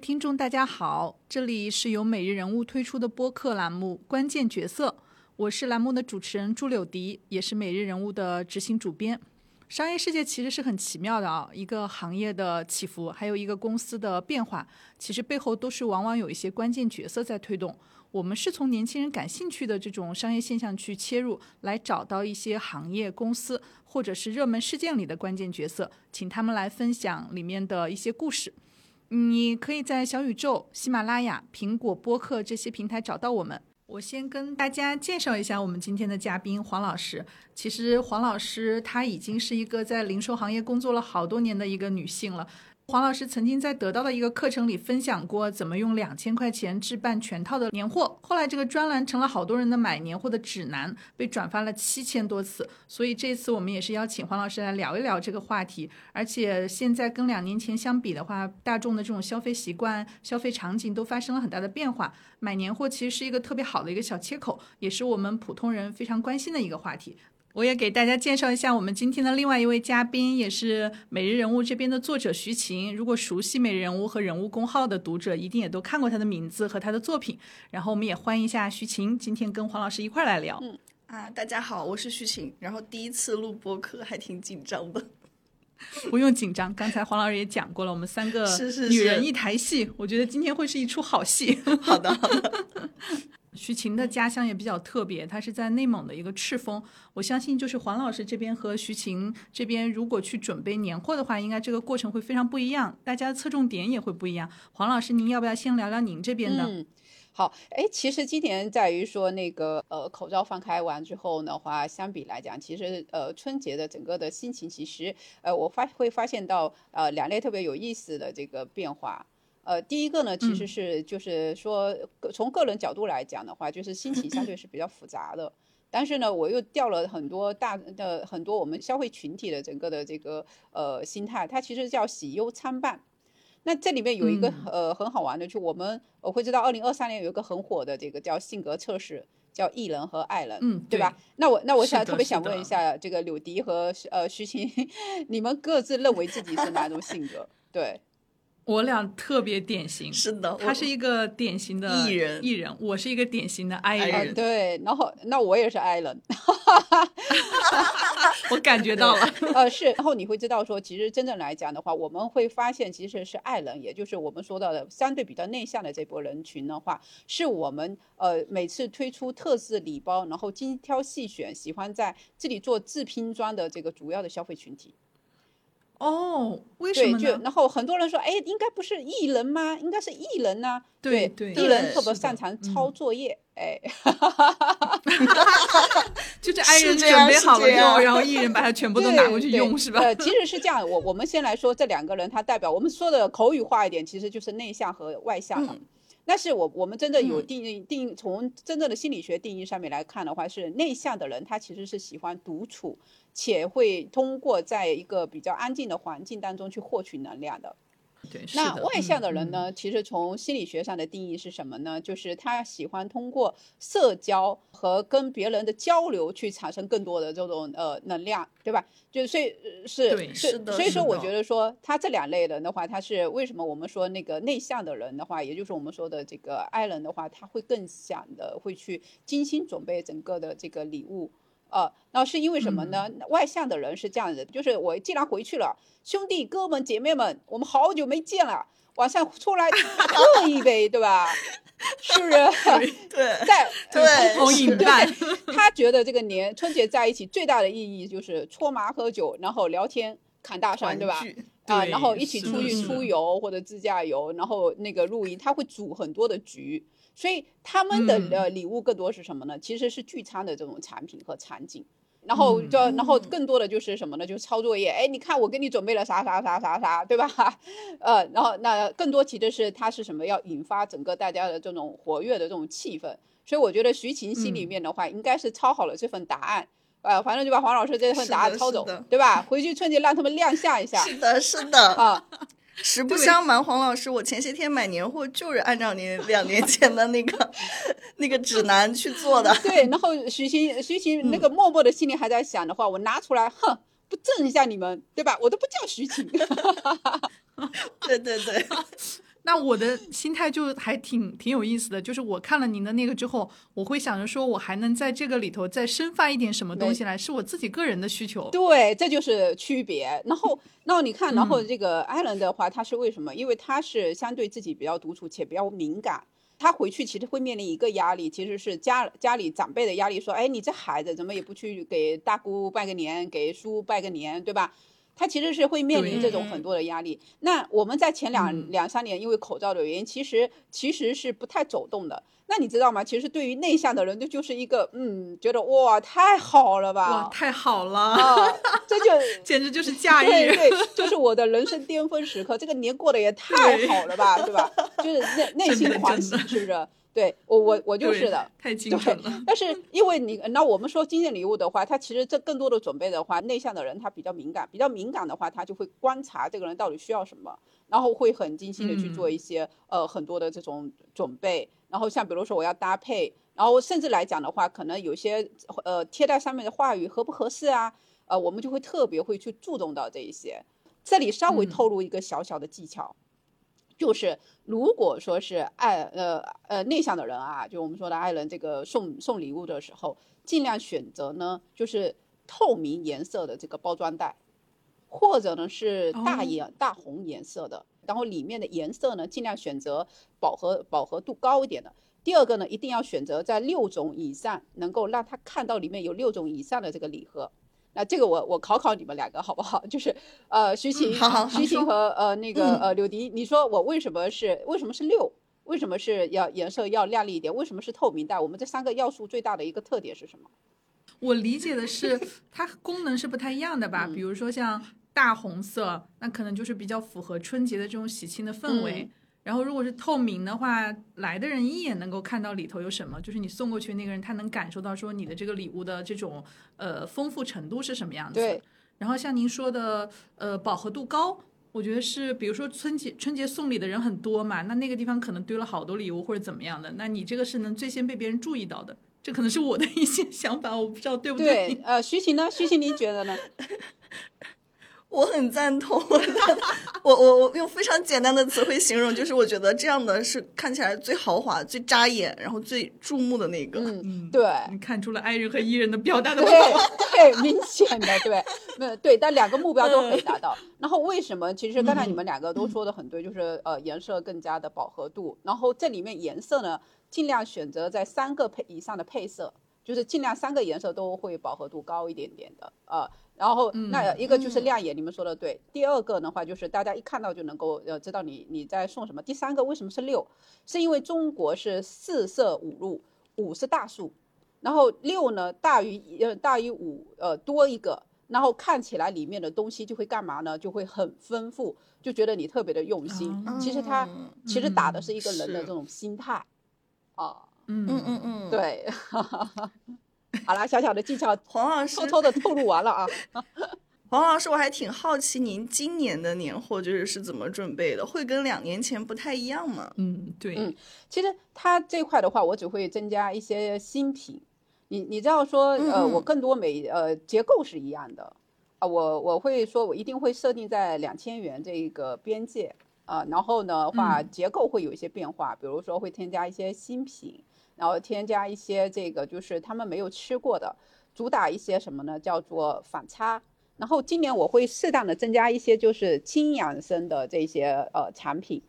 听众，大家好，这里是由每日人物推出的播客栏目《关键角色》，我是栏目的主持人朱柳迪，也是每日人物的执行主编。商业世界其实是很奇妙的啊，一个行业的起伏，还有一个公司的变化，其实背后都是往往有一些关键角色在推动。我们是从年轻人感兴趣的这种商业现象去切入，来找到一些行业、公司或者是热门事件里的关键角色，请他们来分享里面的一些故事。你可以在小宇宙、喜马拉雅、苹果播客这些平台找到我们。我先跟大家介绍一下我们今天的嘉宾黄老师。其实黄老师她已经是一个在零售行业工作了好多年的一个女性了。黄老师曾经在得到的一个课程里分享过怎么用两千块钱置办全套的年货，后来这个专栏成了好多人的买年货的指南，被转发了七千多次。所以这次我们也是邀请黄老师来聊一聊这个话题。而且现在跟两年前相比的话，大众的这种消费习惯、消费场景都发生了很大的变化，买年货其实是一个特别好的一个小切口，也是我们普通人非常关心的一个话题。我也给大家介绍一下我们今天的另外一位嘉宾，也是每日人物这边的作者徐晴。如果熟悉每日人物和人物公号的读者，一定也都看过他的名字和他的作品。然后我们也欢迎一下徐晴，今天跟黄老师一块来聊。嗯啊，大家好，我是徐晴。然后第一次录播客，还挺紧张的。不用紧张，刚才黄老师也讲过了，我们三个女人一台戏，我觉得今天会是一出好戏。好的好的。徐晴的家乡也比较特别，她是在内蒙的一个赤峰。我相信，就是黄老师这边和徐晴这边，如果去准备年货的话，应该这个过程会非常不一样，大家的侧重点也会不一样。黄老师，您要不要先聊聊您这边的？嗯，好，哎，其实今年在于说那个呃，口罩放开完之后的话，相比来讲，其实呃，春节的整个的心情，其实呃，我发会发现到呃，两类特别有意思的这个变化。呃，第一个呢，其实是就是说，从个人角度来讲的话，就是心情相对是比较复杂的。但是呢，我又调了很多大的很多我们消费群体的整个的这个呃心态，它其实叫喜忧参半。那这里面有一个呃很好玩的，就我们我会知道，二零二三年有一个很火的这个叫性格测试，叫艺人和爱人，嗯，对吧？那我那我想特别想问一下，这个柳迪和呃徐晴，你们各自认为自己是哪种性格？对。我俩特别典型，是的，他是一个典型的艺人，艺人，我是一个典型的 I 人，对，然后那我也是 I 人 我感觉到了，呃，是，然后你会知道说，其实真正来讲的话，我们会发现其实是 I 人，也就是我们说到的相对比较内向的这波人群的话，是我们呃每次推出特制礼包，然后精挑细选，喜欢在这里做自拼装的这个主要的消费群体。哦，为什么呢？然后很多人说，哎，应该不是艺人吗？应该是艺人呐。对对，艺人特别擅长抄作业，哎，就是爱人准备好了之后，然后艺人把它全部都拿过去用，是吧？呃，其实是这样。我我们先来说这两个人，他代表我们说的口语化一点，其实就是内向和外向嘛。但是我我们真的有定义定从真正的心理学定义上面来看的话，是内向的人他其实是喜欢独处，且会通过在一个比较安静的环境当中去获取能量的。那外向的人呢？其实从心理学上的定义是什么呢？就是他喜欢通过社交和跟别人的交流去产生更多的这种呃能量，对吧？就所以是是，所以说我觉得说他这两类人的话，他是为什么我们说那个内向的人的话，也就是我们说的这个爱人的话，他会更想的会去精心准备整个的这个礼物。呃，那是因为什么呢？外向的人是这样子，就是我既然回去了，兄弟哥们姐妹们，我们好久没见了，晚上出来喝一杯，对吧？是不是？对，在对同饮伴，他觉得这个年春节在一起最大的意义就是搓麻喝酒，然后聊天侃大山，对吧？啊，然后一起出去出游或者自驾游，然后那个露营，他会组很多的局。所以他们的呃礼物更多是什么呢？其实是聚餐的这种产品和场景，然后就然后更多的就是什么呢？就是抄作业。哎，你看我给你准备了啥啥啥啥啥，对吧？呃，然后那更多其实是它是什么？要引发整个大家的这种活跃的这种气氛。所以我觉得徐晴心里面的话，应该是抄好了这份答案，呃，反正就把黄老师这份答案抄走，对吧？回去春节让他们亮相一下。是的，是的啊。实不相瞒，黄老师，我前些天买年货就是按照您 两年前的那个那个指南去做的。对，然后徐晴，徐晴那个默默的心里还在想的话，我拿出来，哼，不震一下你们，对吧？我都不叫徐晴。对对对，那我的心态就还挺挺有意思的，就是我看了您的那个之后，我会想着说，我还能在这个里头再生发一点什么东西来，是我自己个人的需求。对，这就是区别。然后，然后你看，然后这个艾伦的话，他是为什么？因为他是相对自己比较独处且比较敏感，他回去其实会面临一个压力，其实是家家里长辈的压力，说，哎，你这孩子怎么也不去给大姑拜个年，给叔拜个年，对吧？他其实是会面临这种很多的压力。那我们在前两两三年，因为口罩的原因，其实其实是不太走动的。那你知道吗？其实对于内向的人，这就是一个嗯，觉得哇，太好了吧，哇，太好了啊，这就 简直就是假日，对对，就是我的人生巅峰时刻。这个年过得也太好了吧，对吧？就是内 内心狂喜，是不是？对我我我就是的，太精准了。但是因为你那我们说惊艳礼物的话，他其实这更多的准备的话，内向的人他比较敏感，比较敏感的话，他就会观察这个人到底需要什么，然后会很精心的去做一些呃很多的这种准备。然后像比如说我要搭配，然后甚至来讲的话，可能有些呃贴在上面的话语合不合适啊？呃，我们就会特别会去注重到这一些。这里稍微透露一个小小的技巧。就是如果说是爱呃呃内向的人啊，就我们说的爱人，这个送送礼物的时候，尽量选择呢就是透明颜色的这个包装袋，或者呢是大颜大红颜色的，然后里面的颜色呢尽量选择饱和饱和度高一点的。第二个呢，一定要选择在六种以上，能够让他看到里面有六种以上的这个礼盒。那这个我我考考你们两个好不好？就是呃，徐晴，徐晴和呃那个呃柳迪，你说我为什么是为什么是六？为什么是要颜色要亮丽一点？为什么是透明带？我们这三个要素最大的一个特点是什么？我理解的是它功能是不太一样的吧？比如说像大红色，那可能就是比较符合春节的这种喜庆的氛围。然后，如果是透明的话，来的人一眼能够看到里头有什么，就是你送过去那个人，他能感受到说你的这个礼物的这种呃丰富程度是什么样子。对。然后像您说的，呃，饱和度高，我觉得是，比如说春节春节送礼的人很多嘛，那那个地方可能堆了好多礼物或者怎么样的，那你这个是能最先被别人注意到的。这可能是我的一些想法，我不知道对不对。对。呃，徐晴呢？徐晴，您觉得呢？我很赞同，我我我用非常简单的词汇形容，就是我觉得这样的是看起来最豪华、最扎眼，然后最注目的那个。嗯，对，你看出了爱人和艺人的表达的对 对，明显的对，没有对，但两个目标都可以达到。然后为什么？其实刚才你们两个都说的很对，就是呃颜色更加的饱和度，然后这里面颜色呢，尽量选择在三个配以上的配色，就是尽量三个颜色都会饱和度高一点点的啊。然后那一个就是亮眼，你们说的对。第二个的话就是大家一看到就能够呃知道你你在送什么。第三个为什么是六？是因为中国是四色五入，五是大数，然后六呢大于呃大于五呃多一个，然后看起来里面的东西就会干嘛呢？就会很丰富，就觉得你特别的用心。其实它其实打的是一个人的这种心态啊。嗯嗯嗯嗯，对。好啦，小小的技巧，黄老师偷偷的透露完了啊。黄老师，我还挺好奇您今年的年货就是是怎么准备的，会跟两年前不太一样吗？嗯，对，嗯，其实它这块的话，我只会增加一些新品。你你知道说，呃，我更多每呃结构是一样的啊，我我会说我一定会设定在两千元这个边界啊，然后呢话结构会有一些变化，比如说会添加一些新品。然后添加一些这个就是他们没有吃过的，主打一些什么呢？叫做反差。然后今年我会适当的增加一些就是轻养生的这些呃产品，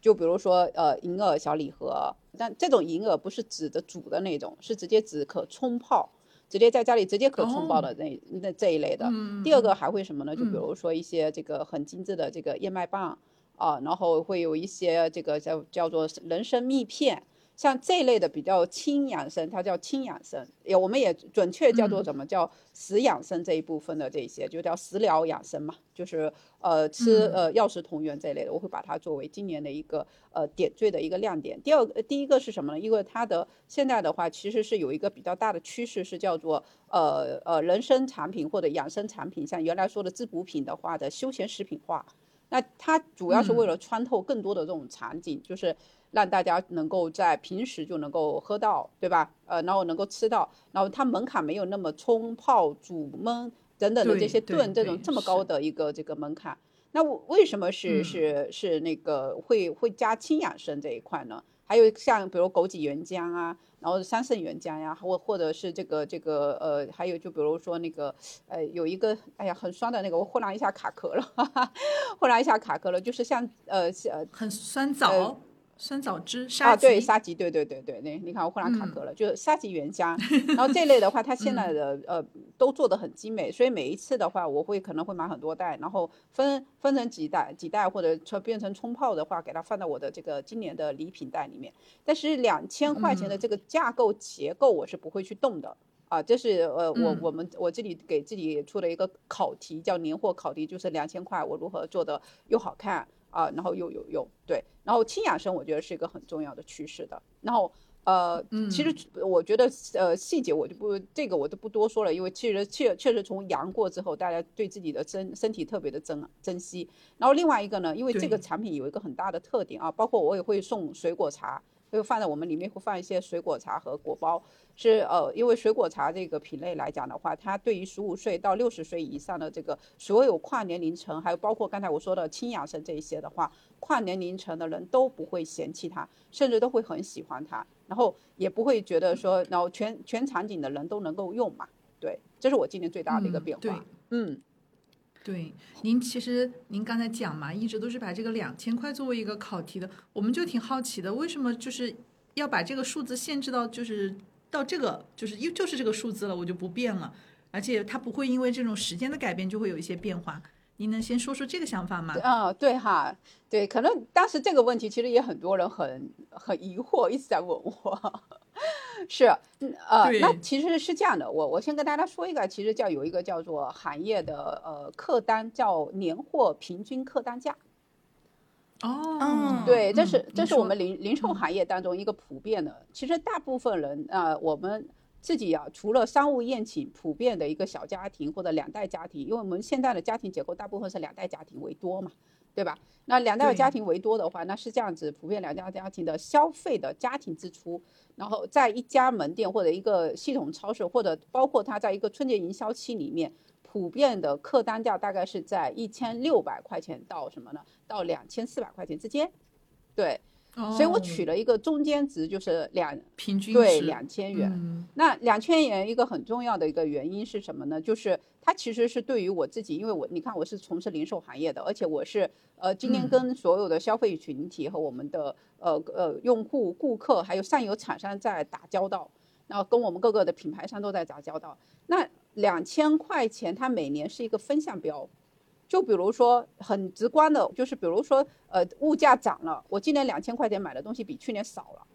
就比如说呃银耳小礼盒，但这种银耳不是指的煮的那种，是直接指可冲泡，直接在家里直接可冲泡的那那这一类的。第二个还会什么呢？就比如说一些这个很精致的这个燕麦棒啊，然后会有一些这个叫叫做人参蜜片。像这类的比较轻养生，它叫轻养生，也我们也准确叫做什么叫食养生这一部分的这些，就叫食疗养生嘛，就是呃吃呃药食同源这一类的，我会把它作为今年的一个呃点缀的一个亮点。第二个，第一个是什么呢？因为它的现在的话其实是有一个比较大的趋势，是叫做呃呃人参产品或者养生产品，像原来说的滋补品的话的休闲食品化，那它主要是为了穿透更多的这种场景，就是。让大家能够在平时就能够喝到，对吧？呃，然后能够吃到，然后它门槛没有那么冲泡、煮焖等等的这些炖这种这么高的一个这个门槛。那为什么是是是那个会会加氢氧生这一块呢？还有像比如枸杞原浆啊，然后桑葚原浆呀，或或者是这个这个呃，还有就比如说那个呃，有一个哎呀很酸的那个，我忽然一下卡壳了，忽然一下卡壳了，就是像呃呃很酸枣。酸枣汁啊，对沙棘，对对对对那，你看我忽然卡壳了，就是沙棘原浆，然后这类的话，它现在的呃都做的很精美，所以每一次的话，我会可能会买很多袋，然后分分成几袋几袋，或者说变成冲泡的话，给它放到我的这个今年的礼品袋里面。但是两千块钱的这个架构结构，我是不会去动的。啊，这是呃我我们我这里给自己出了一个考题，叫年货考题，就是两千块我如何做的又好看。啊，然后又有用，对，然后轻养生我觉得是一个很重要的趋势的。然后，呃，其实我觉得，呃，细节我就不这个我就不多说了，因为其实确确实从阳过之后，大家对自己的身身体特别的珍珍惜。然后另外一个呢，因为这个产品有一个很大的特点啊，包括我也会送水果茶。会放在我们里面，会放一些水果茶和果包。是呃，因为水果茶这个品类来讲的话，它对于十五岁到六十岁以上的这个所有跨年龄层，还有包括刚才我说的轻养生这一些的话，跨年龄层的人都不会嫌弃它，甚至都会很喜欢它，然后也不会觉得说，然后全全场景的人都能够用嘛。对，这是我今年最大的一个变化。嗯。对，您其实您刚才讲嘛，一直都是把这个两千块作为一个考题的，我们就挺好奇的，为什么就是要把这个数字限制到就是到这个就是又就是这个数字了，我就不变了，而且它不会因为这种时间的改变就会有一些变化。您能先说说这个想法吗？啊，对哈，对，可能当时这个问题其实也很多人很很疑惑，一直在问我。是，呃，那其实是这样的，我我先跟大家说一个，其实叫有一个叫做行业的呃客单，叫年货平均客单价。哦，对，这是这是我们零零售行业当中一个普遍的，其实大部分人啊，我们自己啊，除了商务宴请，普遍的一个小家庭或者两代家庭，因为我们现在的家庭结构大部分是两代家庭为多嘛。对吧？那两代家庭为多的话，那是这样子，普遍两代家庭的消费的家庭支出，然后在一家门店或者一个系统超市，或者包括它在一个春节营销期里面，普遍的客单价大概是在一千六百块钱到什么呢？到两千四百块钱之间，对。所以我取了一个中间值，就是两平均对两千元。那两千元一个很重要的一个原因是什么呢？就是它其实是对于我自己，因为我你看我是从事零售行业的，而且我是呃今天跟所有的消费群体和我们的呃呃用户、顾客还有上游厂商在打交道，然后跟我们各个的品牌商都在打交道。那两千块钱，它每年是一个分项标。就比如说很直观的，就是比如说，呃，物价涨了，我今年两千块钱买的东西比去年少了，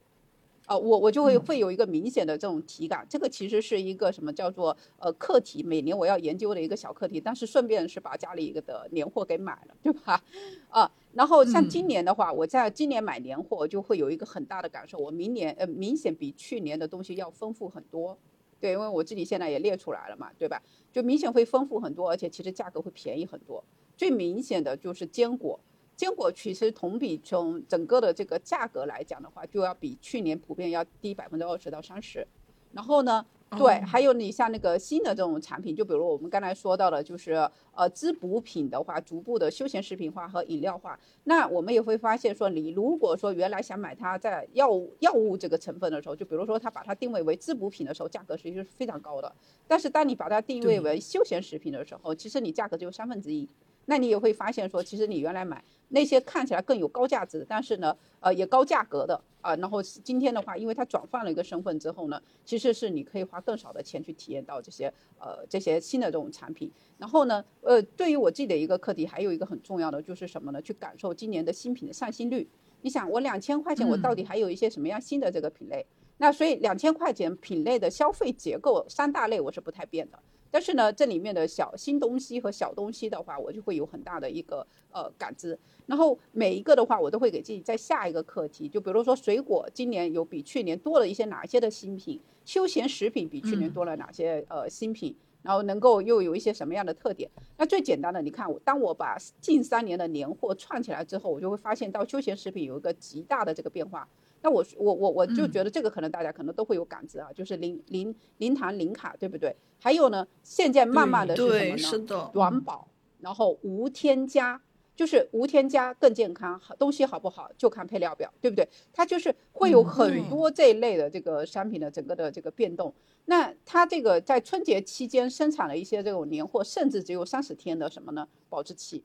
啊，我我就会会有一个明显的这种体感。这个其实是一个什么叫做呃课题，每年我要研究的一个小课题，但是顺便是把家里一个的年货给买了，对吧？啊，然后像今年的话，我在今年买年货就会有一个很大的感受，我明年呃明显比去年的东西要丰富很多。对，因为我自己现在也列出来了嘛，对吧？就明显会丰富很多，而且其实价格会便宜很多。最明显的就是坚果，坚果其实同比从整个的这个价格来讲的话，就要比去年普遍要低百分之二十到三十。然后呢？对，还有你像那个新的这种产品，就比如我们刚才说到的，就是呃滋补品的话，逐步的休闲食品化和饮料化。那我们也会发现说，你如果说原来想买它在药物药物这个成分的时候，就比如说它把它定位为滋补品的时候，价格实际是非常高的。但是当你把它定位为休闲食品的时候，其实你价格只有三分之一。那你也会发现说，其实你原来买那些看起来更有高价值，但是呢，呃，也高价格的啊，然后今天的话，因为它转换了一个身份之后呢，其实是你可以花更少的钱去体验到这些呃这些新的这种产品。然后呢，呃，对于我自己的一个课题，还有一个很重要的就是什么呢？去感受今年的新品的上新率。你想，我两千块钱，我到底还有一些什么样新的这个品类？那所以两千块钱品类的消费结构三大类我是不太变的。但是呢，这里面的小新东西和小东西的话，我就会有很大的一个呃感知。然后每一个的话，我都会给自己再下一个课题。就比如说水果，今年有比去年多了一些哪些的新品？休闲食品比去年多了哪些呃新品？然后能够又有一些什么样的特点？那最简单的，你看我当我把近三年的年货串起来之后，我就会发现到休闲食品有一个极大的这个变化。那我我我我就觉得这个可能大家可能都会有感知啊，就是零零零糖零卡，对不对？还有呢，现在慢慢的是什么呢？是的短保，然后无添加。就是无添加更健康，东西好不好就看配料表，对不对？它就是会有很多这一类的这个商品的整个的这个变动。那它这个在春节期间生产了一些这种年货，甚至只有三十天的什么呢？保质期，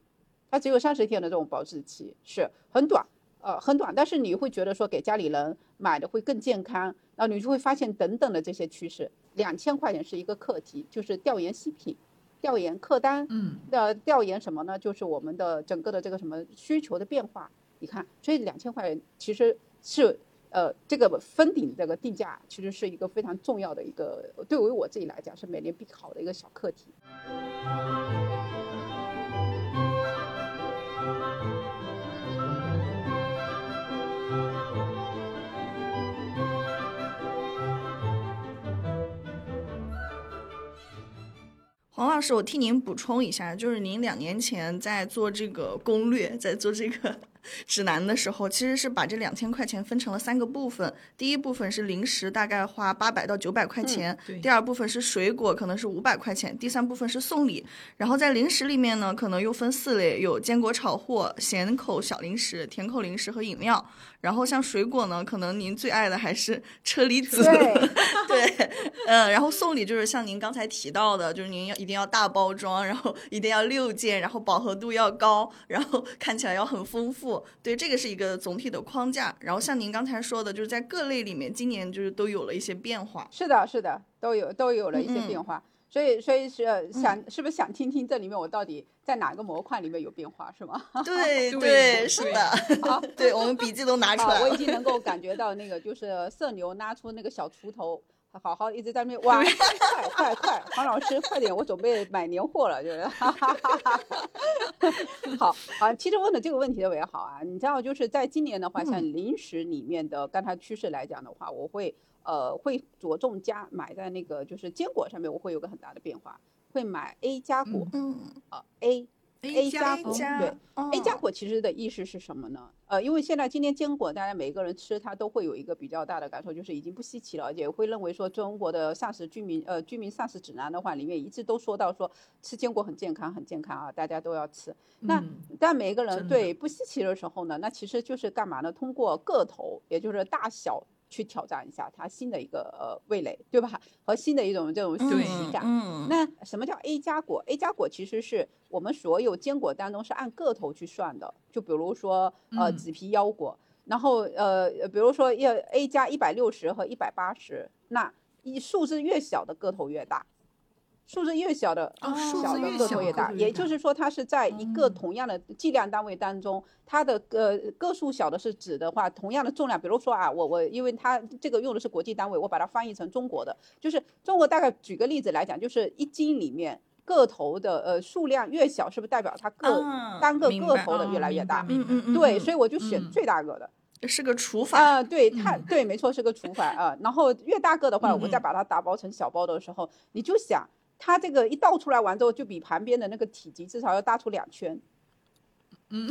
它只有三十天的这种保质期是很短，呃，很短。但是你会觉得说给家里人买的会更健康，然后你就会发现等等的这些趋势。两千块钱是一个课题，就是调研新品。调研客单，嗯，呃调研什么呢？就是我们的整个的这个什么需求的变化。你看，所以两千块钱其实是呃这个封顶这个定价，其实是一个非常重要的一个，对于我自己来讲是每年必考的一个小课题。黄老师，我替您补充一下，就是您两年前在做这个攻略，在做这个。指南的时候，其实是把这两千块钱分成了三个部分。第一部分是零食，大概花八百到九百块钱；第二部分是水果，可能是五百块钱；第三部分是送礼。然后在零食里面呢，可能又分四类：有坚果炒货、咸口小零食、甜口零食和饮料。然后像水果呢，可能您最爱的还是车厘子。对，嗯，然后送礼就是像您刚才提到的，就是您要一定要大包装，然后一定要六件，然后饱和度要高，然后 看起来要很丰富。对，这个是一个总体的框架。然后像您刚才说的，就是在各类里面，今年就是都有了一些变化。是的，是的，都有都有了一些变化。所以，所以是想，是不是想听听这里面我到底在哪个模块里面有变化，是吗？对 对，是的。好，对我们笔记都拿出来了。我已经能够感觉到那个，就是色牛拉出那个小锄头。好好一直在那哇，快快快，黄老师快点，我准备买年货了，就是，好啊。其实问的这个问题特别好啊，你知道，就是在今年的话，像零食里面的刚才趋势来讲的话，我会呃会着重加买在那个就是坚果上面，我会有个很大的变化，会买 A 加果，嗯啊 A。A 加果对，A 加果其实的意思是什么呢？呃，因为现在今天坚果，大家每一个人吃它都会有一个比较大的感受，就是已经不稀奇了，而且会认为说中国的膳食居民呃居民膳食指南的话，里面一直都说到说吃坚果很健康很健康啊，大家都要吃。那但每一个人对不稀奇的时候呢，那其实就是干嘛呢？通过个头，也就是大小。去挑战一下它新的一个呃味蕾，对吧？和新的一种这种新奇感。那什么叫 A 加果？A 加果其实是我们所有坚果当中是按个头去算的。就比如说呃紫皮腰果，然后呃比如说要 A 加一百六十和一百八十，那一数字越小的个头越大。数字越小的，小的个头越大，也就是说，它是在一个同样的计量单位当中，它的呃个数小的是指的话，同样的重量，比如说啊，我我因为它这个用的是国际单位，我把它翻译成中国的，就是中国大概举个例子来讲，就是一斤里面个头的呃数量越小，是不是代表它个单个个头的越来越大？嗯嗯嗯，对，所以我就选最大个的，是个除法啊，对它对，没错是个除法啊，然后越大个的话，我再把它打包成小包的时候，你就想。它这个一倒出来完之后，就比旁边的那个体积至少要大出两圈，嗯，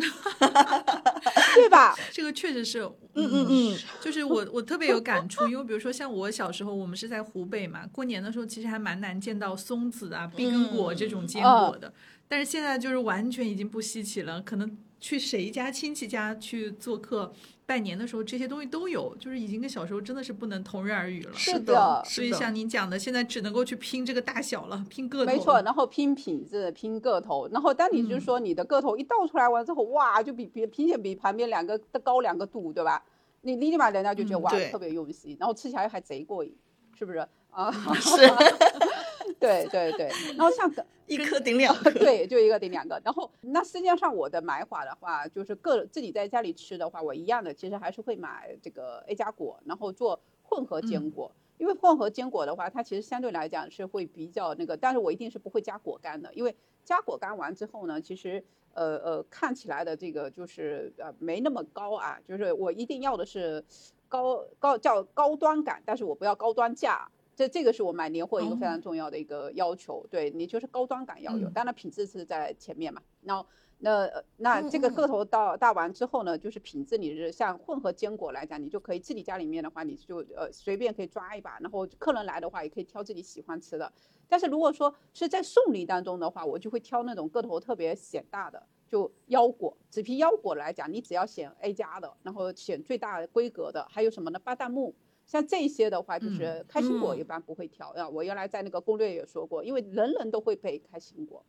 对吧？这个确实是，嗯嗯嗯，就是我我特别有感触，因为比如说像我小时候，我们是在湖北嘛，过年的时候其实还蛮难见到松子啊、碧根果这种坚果的，但是现在就是完全已经不稀奇了，可能去谁家亲戚家去做客。拜年的时候这些东西都有，就是已经跟小时候真的是不能同日而语了。是的，所以像您讲的，现在只能够去拼这个大小了，拼个头。没错，然后拼品质，拼个头。然后当你就是说你的个头一倒出来完之后，哇，就比比明显比旁边两个的高两个度，对吧？你立马人家就觉得哇，特别用心，然后吃起来还贼过瘾，是不是啊？是。对 对对，然后像一颗顶两个，对，就一个顶两个。然后那实际上我的买法的话，就是个自己在家里吃的话，我一样的，其实还是会买这个 A 加果，然后做混合坚果。因为混合坚果的话，它其实相对来讲是会比较那个，但是我一定是不会加果干的，因为加果干完之后呢，其实呃呃看起来的这个就是呃没那么高啊，就是我一定要的是高高叫高端感，但是我不要高端价。这这个是我买年货一个非常重要的一个要求，对你就是高端感要有，当然品质是在前面嘛。然后那那这个个头到大完之后呢，就是品质你是像混合坚果来讲，你就可以自己家里面的话，你就呃随便可以抓一把，然后客人来的话也可以挑自己喜欢吃的。但是如果说是在送礼当中的话，我就会挑那种个头特别显大的。就腰果，紫皮腰果来讲，你只要选 A 加的，然后选最大规格的，还有什么呢？巴旦木，像这些的话，就是开心果一般不会挑啊。我原来在那个攻略也说过，因为人人都会备开心果，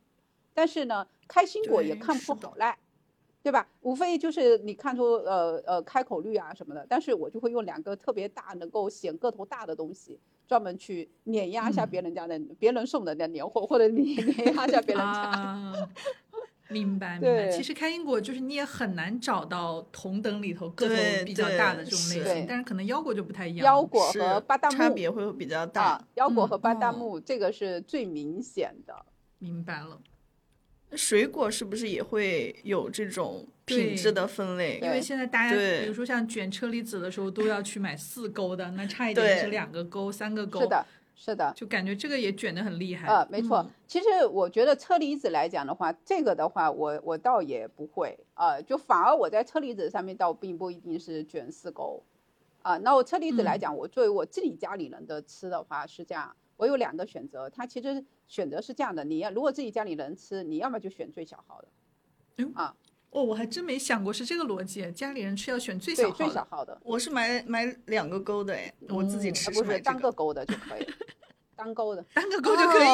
但是呢，开心果也看不出好赖。对吧？无非就是你看出呃呃开口率啊什么的，但是我就会用两个特别大、能够显个头大的东西，专门去碾压一下别人家的、别人送的那年货，或者碾碾压一下别人家。明白明白。其实开心果就是你也很难找到同等里头个头比较大的这种类型，但是可能腰果就不太一样。腰果和巴旦木差别会比较大。腰果和巴旦木这个是最明显的。明白了。水果是不是也会有这种品质的分类？因为现在大家，比如说像卷车厘子的时候，都要去买四勾的，那差一点是两个勾、三个勾。是的，是的，就感觉这个也卷的很厉害。呃，没错。其实我觉得车厘子来讲的话，这个的话，我我倒也不会啊，就反而我在车厘子上面倒并不一定是卷四勾啊。那我车厘子来讲，我作为我自己家里人的吃的话是这样。我有两个选择，它其实选择是这样的：你要如果自己家里人吃，你要么就选最小号的。嗯啊，哦，我还真没想过是这个逻辑，家里人吃要选最小最小号的。我是买买两个勾的，哎，我自己吃不是单个勾的就可以，单勾的，单个勾就可以。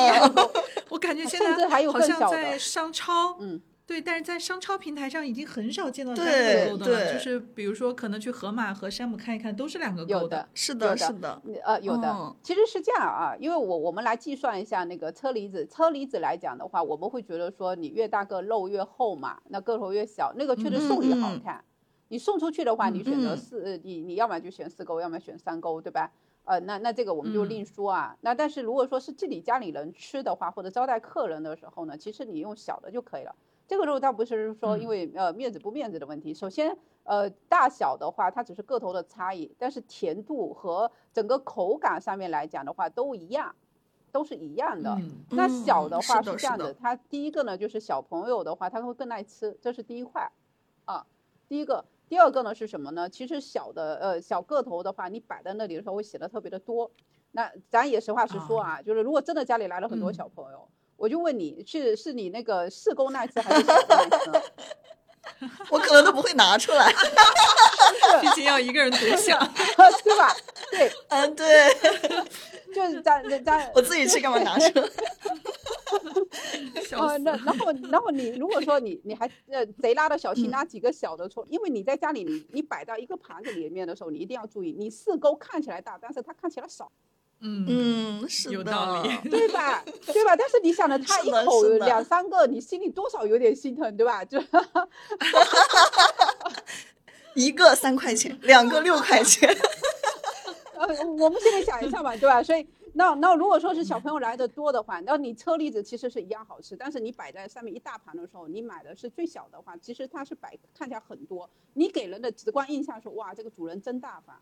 我感觉现在好像在商超，嗯。对，但是在商超平台上已经很少见到单个勾的了，就是比如说可能去盒马和山姆看一看，都是两个勾的。是的，是的，呃，有的。其实是这样啊，因为我我们来计算一下那个车厘子，车厘子来讲的话，我们会觉得说你越大个肉越厚嘛，那个头越小，那个确实送礼好看。你送出去的话，你选择四，你你要么就选四勾，要么选三勾，对吧？呃，那那这个我们就另说啊。那但是如果说是自己家里人吃的话，或者招待客人的时候呢，其实你用小的就可以了。这个肉倒不是说因为呃面子不面子的问题，首先呃大小的话它只是个头的差异，但是甜度和整个口感上面来讲的话都一样，都是一样的。那小的话是这样的，它第一个呢就是小朋友的话他会更爱吃，这是第一块啊。第一个，第二个呢是什么呢？其实小的呃小个头的话，你摆在那里的时候会显得特别的多。那咱也实话实说啊，就是如果真的家里来了很多小朋友。我就问你是是你那个四公那次还是小那次？我可能都不会拿出来，毕竟要一个人独享，对吧？对，嗯，对，就是在在我自己去干嘛拿出来？啊，那然后然后你如果说你你还呃贼拉的小心拿几个小的出，因为你在家里你你摆到一个盘子里面的时候，你一定要注意，你四勾看起来大，但是它看起来少。嗯嗯，是有道理，对吧？对吧？但是你想的他一口两三个，你心里多少有点心疼，对吧？就 一个三块钱，两个六块钱。呃，我们现在想一下嘛，对吧？所以那那如果说是小朋友来的多的话，那你车厘子其实是一样好吃，但是你摆在上面一大盘的时候，你买的是最小的话，其实它是摆看起来很多，你给人的直观印象是哇，这个主人真大方。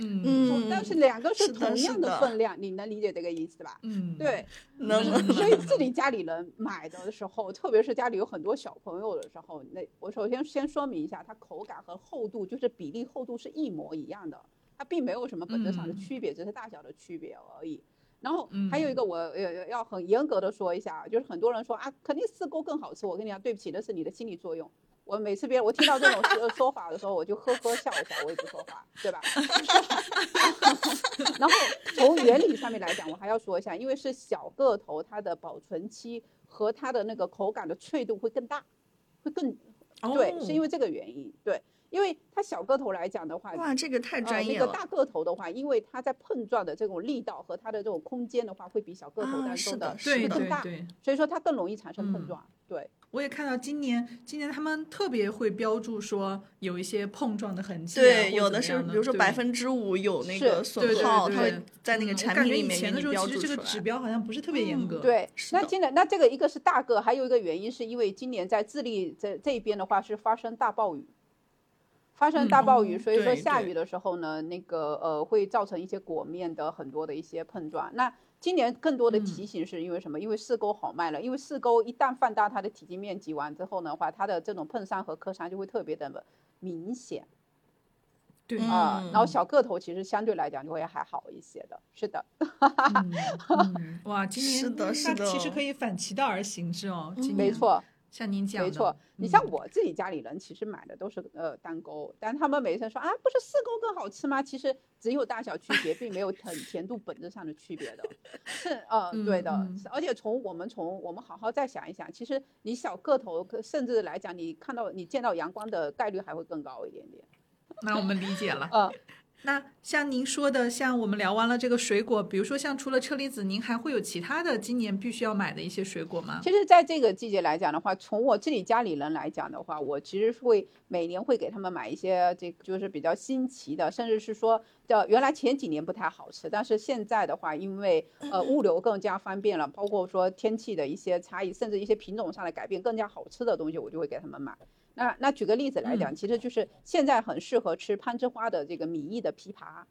嗯，但是两个是同样的分量，你能理解这个意思吧？嗯，对，能。所以自己家里人买的时候，特别是家里有很多小朋友的时候，那我首先先说明一下，它口感和厚度就是比例厚度是一模一样的，它并没有什么本质上的区别，只是大小的区别而已。然后还有一个，我要要很严格的说一下，就是很多人说啊，肯定四沟更好吃。我跟你讲，对不起，那是你的心理作用。我每次别人我听到这种说 说法的时候，我就呵呵笑一下，我也不说话，对吧？然后从原理上面来讲，我还要说一下，因为是小个头，它的保存期和它的那个口感的脆度会更大，会更对，是因为这个原因，对。因为它小个头来讲的话，哇，这个太专业了。那个大个头的话，因为它在碰撞的这种力道和它的这种空间的话，会比小个头当中的是更大，所以说它更容易产生碰撞。对，我也看到今年，今年他们特别会标注说有一些碰撞的痕迹。对，有的是，比如说百分之五有那个损耗，它会在那个产品里面以前的时候，其实这个指标好像不是特别严格。对，那今年那这个一个是大个，还有一个原因是因为今年在智利这这边的话是发生大暴雨。发生大暴雨，所以说下雨的时候呢，那个呃会造成一些果面的很多的一些碰撞。那今年更多的提醒是因为什么？因为四沟好卖了，因为四沟一旦放大它的体积面积完之后的话，它的这种碰伤和磕伤就会特别的明显。对啊，然后小个头其实相对来讲就会还好一些的，是的。哇，今年是的，是的，其实可以反其道而行之哦。没错。像您讲没错，你像我自己家里人，其实买的都是呃单沟，但他们每次说啊，不是四沟更好吃吗？其实只有大小区别，并没有很甜度本质上的区别的。是 呃，对的。而且从我们从我们好好再想一想，其实你小个头，甚至来讲，你看到你见到阳光的概率还会更高一点点。那我们理解了。嗯。那像您说的，像我们聊完了这个水果，比如说像除了车厘子，您还会有其他的今年必须要买的一些水果吗？其实，在这个季节来讲的话，从我自己家里人来讲的话，我其实会每年会给他们买一些，这就是比较新奇的，甚至是说，的原来前几年不太好吃，但是现在的话，因为呃物流更加方便了，包括说天气的一些差异，甚至一些品种上的改变，更加好吃的东西，我就会给他们买。那那举个例子来讲，其实就是现在很适合吃攀枝花的这个米易的枇杷，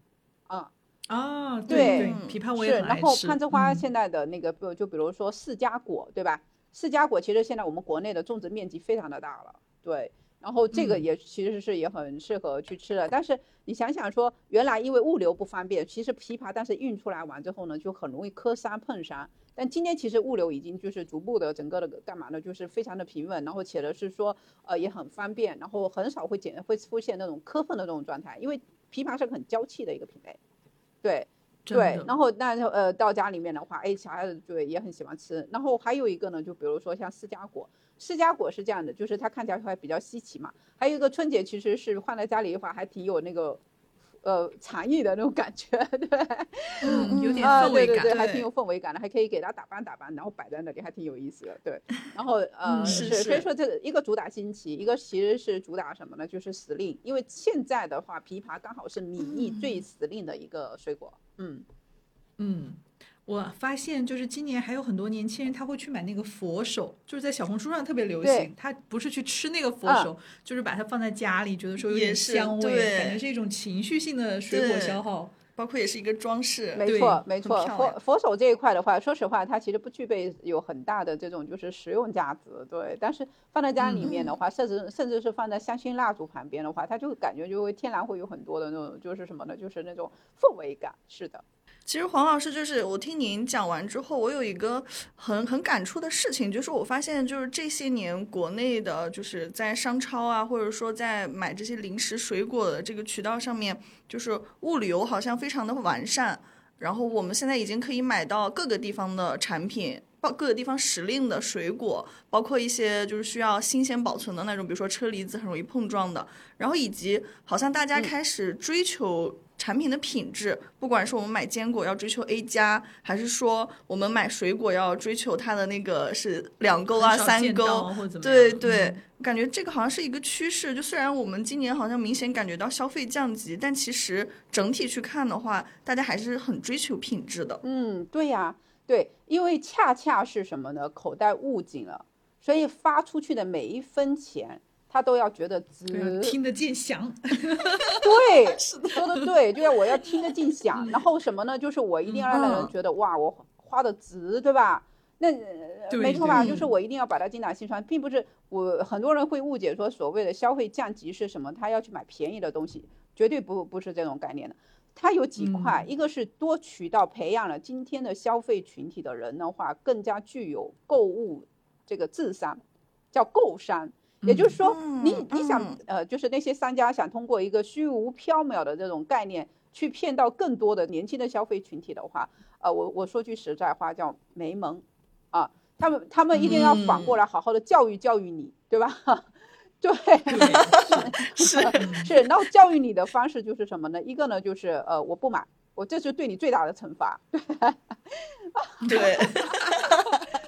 啊啊，对，枇杷我也是。然后攀枝花现在的那个，就就比如说释迦果，对吧？释迦果其实现在我们国内的种植面积非常的大了，对。然后这个也其实是也很适合去吃的，但是你想想说，原来因为物流不方便，其实枇杷但是运出来完之后呢，就很容易磕伤碰伤。但今天其实物流已经就是逐步的整个的干嘛呢？就是非常的平稳，然后且的是说，呃，也很方便，然后很少会减会出现那种磕碰的这种状态，因为枇杷是个很娇气的一个品类，对对。然后那呃到家里面的话，哎，小孩子对也很喜欢吃。然后还有一个呢，就比如说像释迦果，释迦果是这样的，就是它看起来还比较稀奇嘛。还有一个春节其实是放在家里的话，还挺有那个。呃，禅意的那种感觉，对，嗯，有点氛围感，对，还挺有氛围感的，还可以给它打扮打扮，然后摆在那里，还挺有意思的，对。然后，呃，是，所以说这个一个主打新奇，一个其实是主打什么呢？就是时令，因为现在的话，枇杷刚好是米意最时令的一个水果，嗯，嗯。我发现，就是今年还有很多年轻人，他会去买那个佛手，就是在小红书上特别流行。他不是去吃那个佛手，就是把它放在家里，觉得说有点香味，感觉是一种情绪性的水果消耗，包括也是一个装饰。没错，没错。佛佛手这一块的话，说实话，它其实不具备有很大的这种就是实用价值，对。但是放在家里面的话，甚至甚至是放在香薰蜡烛旁边的话，它就感觉就会天然会有很多的那种，就是什么呢？就是那种氛围感。是的。其实黄老师就是我听您讲完之后，我有一个很很感触的事情，就是我发现就是这些年国内的，就是在商超啊，或者说在买这些零食水果的这个渠道上面，就是物流好像非常的完善。然后我们现在已经可以买到各个地方的产品，包各个地方时令的水果，包括一些就是需要新鲜保存的那种，比如说车厘子很容易碰撞的。然后以及好像大家开始追求。产品的品质，不管是我们买坚果要追求 A 加，还是说我们买水果要追求它的那个是两勾啊、三勾，对对，感觉这个好像是一个趋势。就虽然我们今年好像明显感觉到消费降级，但其实整体去看的话，大家还是很追求品质的。嗯，对呀，对，因为恰恰是什么呢？口袋捂紧了，所以发出去的每一分钱。他都要觉得值，听得见响。对，说的对，就是我要听得见响。然后什么呢？就是我一定要让人觉得哇，我花的值，对吧？那没错吧？就是我一定要把它精打细算，并不是我很多人会误解说所谓的消费降级是什么？他要去买便宜的东西，绝对不不是这种概念的。它有几块，一个是多渠道培养了今天的消费群体的人的话，更加具有购物这个智商，叫购商。也就是说，你你想呃，就是那些商家想通过一个虚无缥缈的这种概念去骗到更多的年轻的消费群体的话，呃，我我说句实在话，叫没门啊！他们他们一定要反过来好好的教育教育你，对吧？对，是是，然后教育你的方式就是什么呢？一个呢就是呃，我不买，我这是对你最大的惩罚。对，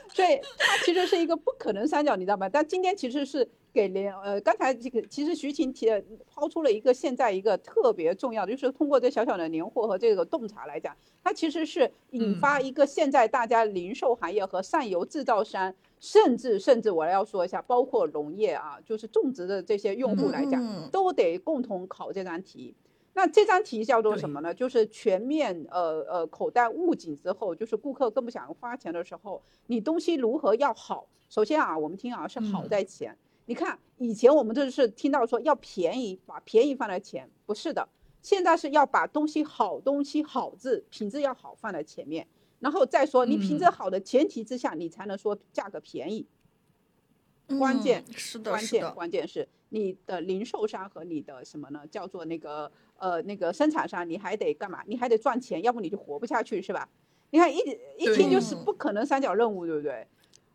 所以它其实是一个不可能三角，你知道吗？但今天其实是。给连呃，刚才这个其实徐晴提抛出了一个现在一个特别重要的，就是通过这小小的年货和这个洞察来讲，它其实是引发一个现在大家零售行业和上游制造商，甚至甚至我要说一下，包括农业啊，就是种植的这些用户来讲，都得共同考这张题。那这张题叫做什么呢？就是全面呃呃口袋捂紧之后，就是顾客更不想花钱的时候，你东西如何要好？首先啊，我们听啊是好在前。你看，以前我们都是听到说要便宜，把便宜放在前，不是的，现在是要把东西好东西好字品质要好放在前面，然后再说你品质好的前提之下，你才能说价格便宜。关键是的，关键关键是你的零售商和你的什么呢？叫做那个呃那个生产商，你还得干嘛？你还得赚钱，要不你就活不下去，是吧？你看一一听就是不可能三角任务，对不对？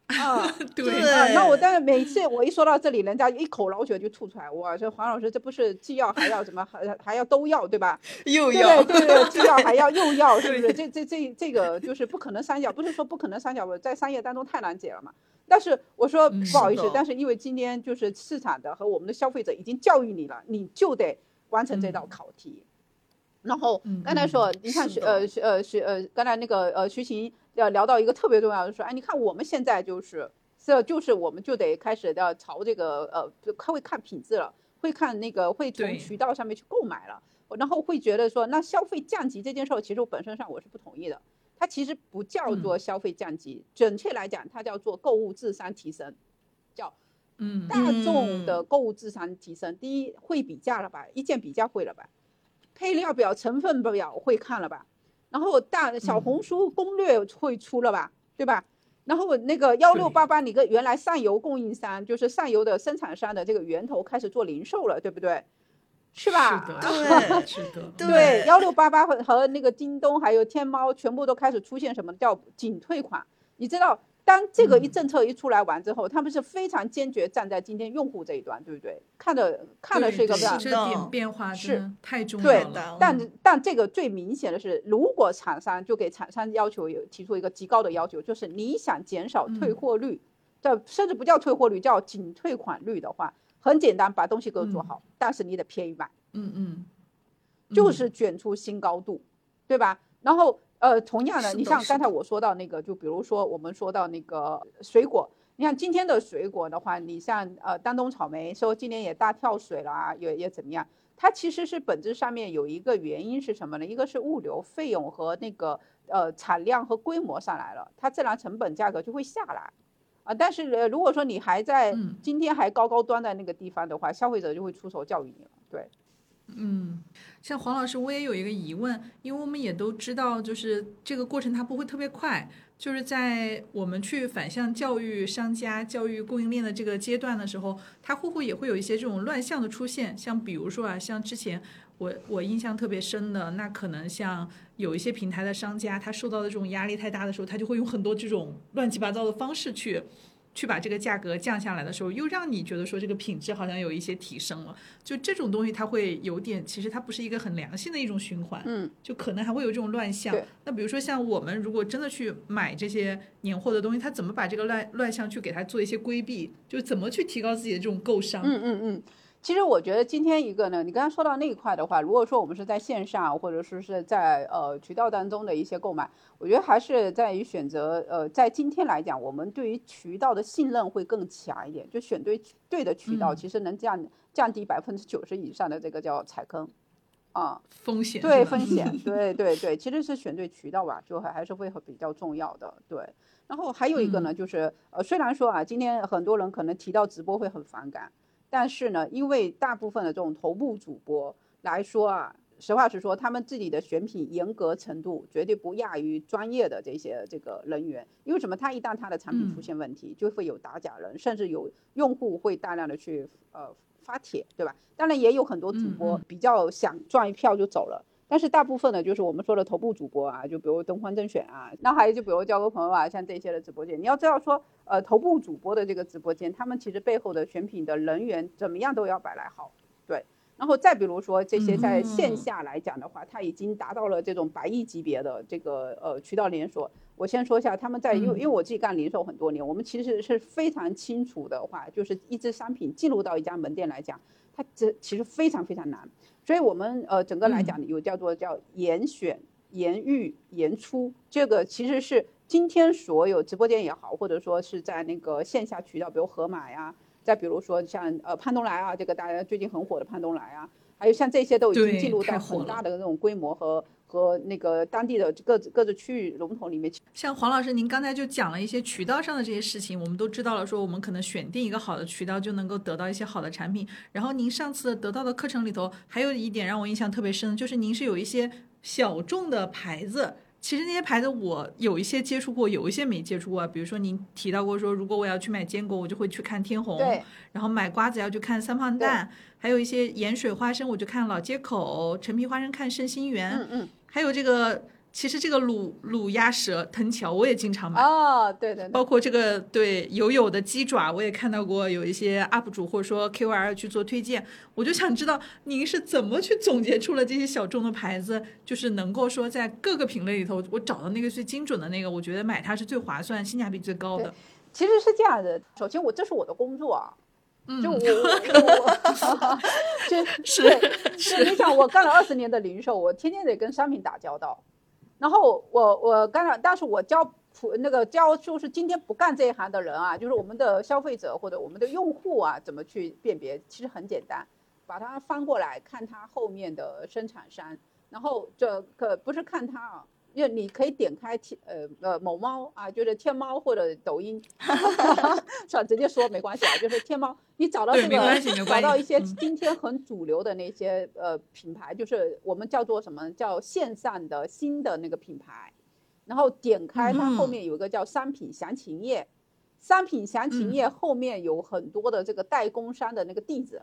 啊，对啊，那我 但是每次我一说到这里，人家一口老血就吐出来。哇，说黄老师这不是既要还要什么还还要都要对吧？又要对对对，既要还要又要，是不是？这这这这个就是不可能三角，不是说不可能三角，在商业当中太难解了嘛。但是我说不好意思，但是因为今天就是市场的和我们的消费者已经教育你了，你就得完成这道考题。然后刚才说，你看徐呃徐呃徐呃，刚才那个呃徐晴要聊到一个特别重要的，说哎，你看我们现在就是这就是我们就得开始要朝这个呃，他会看品质了，会看那个会从渠道上面去购买了，然后会觉得说那消费降级这件事儿，其实我本身上我是不同意的。它其实不叫做消费降级，准确来讲，它叫做购物智商提升，叫嗯。大众的购物智商提升。第一会比价了吧，一键比价会了吧，配料表、成分表会看了吧，然后大小红书攻略会出了吧，对吧？然后那个幺六八八，你个原来上游供应商，就是上游的生产商的这个源头开始做零售了，对不对？是吧？对，是的，对，幺六八八和和那个京东还有天猫，全部都开始出现什么叫仅退款？你知道，当这个一政策一出来完之后，他们是非常坚决站在今天用户这一端，对不对？看的看的是一个这点变化是太重要了。对，但但这个最明显的是，如果厂商就给厂商要求有提出一个极高的要求，就是你想减少退货率，这甚至不叫退货率，叫仅退款率的话。很简单，把东西给我做好，但是你得便宜卖，嗯嗯，就是卷出新高度，对吧？然后呃，同样的，你像刚才我说到那个，就比如说我们说到那个水果，你像今天的水果的话，你像呃丹东草莓说今年也大跳水了啊，也也怎么样？它其实是本质上面有一个原因是什么呢？一个是物流费用和那个呃产量和规模上来了，它自然成本价格就会下来。啊，但是呃，如果说你还在今天还高高端的那个地方的话，消费者就会出手教育你了。对，嗯，像黄老师，我也有一个疑问，因为我们也都知道，就是这个过程它不会特别快，就是在我们去反向教育商家、教育供应链的这个阶段的时候，它会不会也会有一些这种乱象的出现？像比如说啊，像之前。我我印象特别深的，那可能像有一些平台的商家，他受到的这种压力太大的时候，他就会用很多这种乱七八糟的方式去，去把这个价格降下来的时候，又让你觉得说这个品质好像有一些提升了。就这种东西，它会有点，其实它不是一个很良性的一种循环，嗯，就可能还会有这种乱象。那比如说像我们如果真的去买这些年货的东西，他怎么把这个乱乱象去给它做一些规避？就怎么去提高自己的这种购商？嗯嗯嗯。其实我觉得今天一个呢，你刚才说到那一块的话，如果说我们是在线上或者说是在呃渠道当中的一些购买，我觉得还是在于选择呃，在今天来讲，我们对于渠道的信任会更强一点，就选对对的渠道，其实能降降低百分之九十以上的这个叫踩坑，啊。风险对风险 对对对，其实是选对渠道吧，就还还是会比较重要的对。然后还有一个呢，就是呃虽然说啊，今天很多人可能提到直播会很反感。但是呢，因为大部分的这种头部主播来说啊，实话实说，他们自己的选品严格程度绝对不亚于专业的这些这个人员。因为什么？他一旦他的产品出现问题，就会有打假人，甚至有用户会大量的去呃发帖，对吧？当然也有很多主播比较想赚一票就走了。但是大部分呢，就是我们说的头部主播啊，就比如东方甄选啊，那还有就比如交个朋友啊，像这些的直播间，你要知道说，呃，头部主播的这个直播间，他们其实背后的选品的人员怎么样都要摆来好，对。然后再比如说这些在线下来讲的话，他已经达到了这种百亿级别的这个呃渠道连锁。我先说一下，他们在因为因为我自己干零售很多年，我们其实是非常清楚的话，就是一支商品进入到一家门店来讲，它这其实非常非常难。所以，我们呃整个来讲有叫做叫严选、严预、严出，这个其实是今天所有直播间也好，或者说是在那个线下渠道，比如盒马呀，再比如说像呃潘东来啊，这个大家最近很火的潘东来啊，还有像这些都已经进入到很大的那种规模和。和那个当地的各自各自区域龙头里面，像黄老师，您刚才就讲了一些渠道上的这些事情，我们都知道了。说我们可能选定一个好的渠道，就能够得到一些好的产品。然后您上次得到的课程里头，还有一点让我印象特别深，就是您是有一些小众的牌子。其实那些牌子我有一些接触过，有一些没接触过。比如说您提到过说，如果我要去买坚果，我就会去看天虹；然后买瓜子要去看三胖蛋，还有一些盐水花生，我就看老街口；陈皮花生看盛心园，嗯嗯，还有这个。其实这个卤卤鸭舌藤桥我也经常买哦，对对，包括这个对友友的鸡爪，我也看到过有一些 UP 主或者说 KOL 去做推荐，我就想知道您是怎么去总结出了这些小众的牌子，就是能够说在各个品类里头，我找到那个最精准的那个，我觉得买它是最划算、性价比最高的。其实是这样的，首先我这是我的工作啊，就我我 就 是是，你想我干了二十年的零售，我天天得跟商品打交道。然后我我刚才，但是我教普那个教就是今天不干这一行的人啊，就是我们的消费者或者我们的用户啊，怎么去辨别？其实很简单，把它翻过来看它后面的生产商，然后这可不是看它啊。因为你可以点开天呃呃某猫啊，就是天猫或者抖音，是吧？直接说没关系啊，就是天猫，你找到这个找到一些今天很主流的那些呃品牌，就是我们叫做什么叫线上的新的那个品牌，然后点开它后面有一个叫商品详情页，商品详情页后面有很多的这个代工商的那个地址。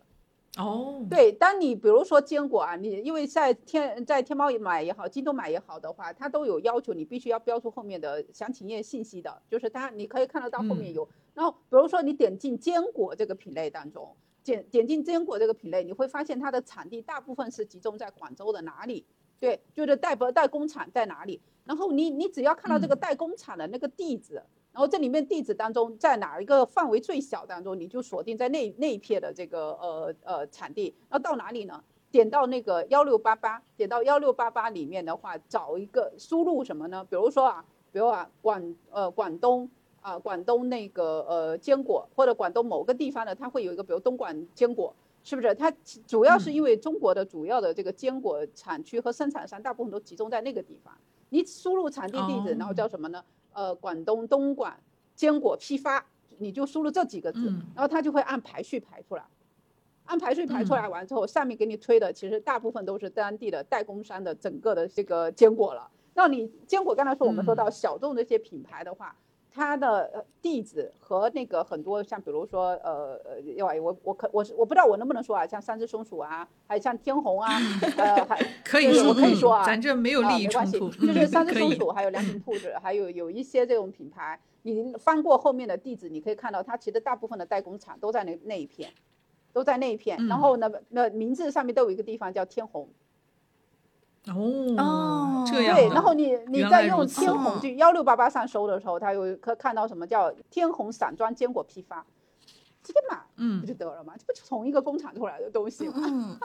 哦，对，当你比如说坚果啊，你因为在天在天猫买也好，京东买也好的话，它都有要求，你必须要标出后面的详情页信息的，就是它你可以看得到后面有。然后比如说你点进坚果这个品类当中，点点进坚果这个品类，你会发现它的产地大部分是集中在广州的哪里？对，就是代不代工厂在哪里？然后你你只要看到这个代工厂的那个地址。然后这里面地址当中，在哪一个范围最小当中，你就锁定在那那一片的这个呃呃产地。那到哪里呢？点到那个幺六八八，点到幺六八八里面的话，找一个输入什么呢？比如说啊，比如啊广呃广东啊广东那个呃坚果，或者广东某个地方呢，它会有一个比如东莞坚果，是不是？它主要是因为中国的主要的这个坚果产区和生产商大部分都集中在那个地方。你输入产地地址，然后叫什么呢？呃，广东东莞坚果批发，你就输入这几个字，然后它就会按排序排出来，按排序排出来完之后，上面给你推的其实大部分都是当地的代工商的整个的这个坚果了。那你坚果刚才说我们说到小众这些品牌的话。它的地址和那个很多像比如说呃呃，要我我可我是我不知道我能不能说啊，像三只松鼠啊，还有像天虹啊，呃还 可以说可以说啊，咱这没有利益冲突，就是三只松鼠，还有良品铺子，还有有一些这种品牌，你翻过后面的地址，你可以看到它其实大部分的代工厂都在那那一片，都在那一片，然后呢那名字上面都有一个地方叫天虹。哦，这样对，然后你你在用天虹去幺六八八上搜的时候，它有可看到什么叫天虹散装坚果批发，直接买，嗯，不就得了吗？这不就从一个工厂出来的东西吗？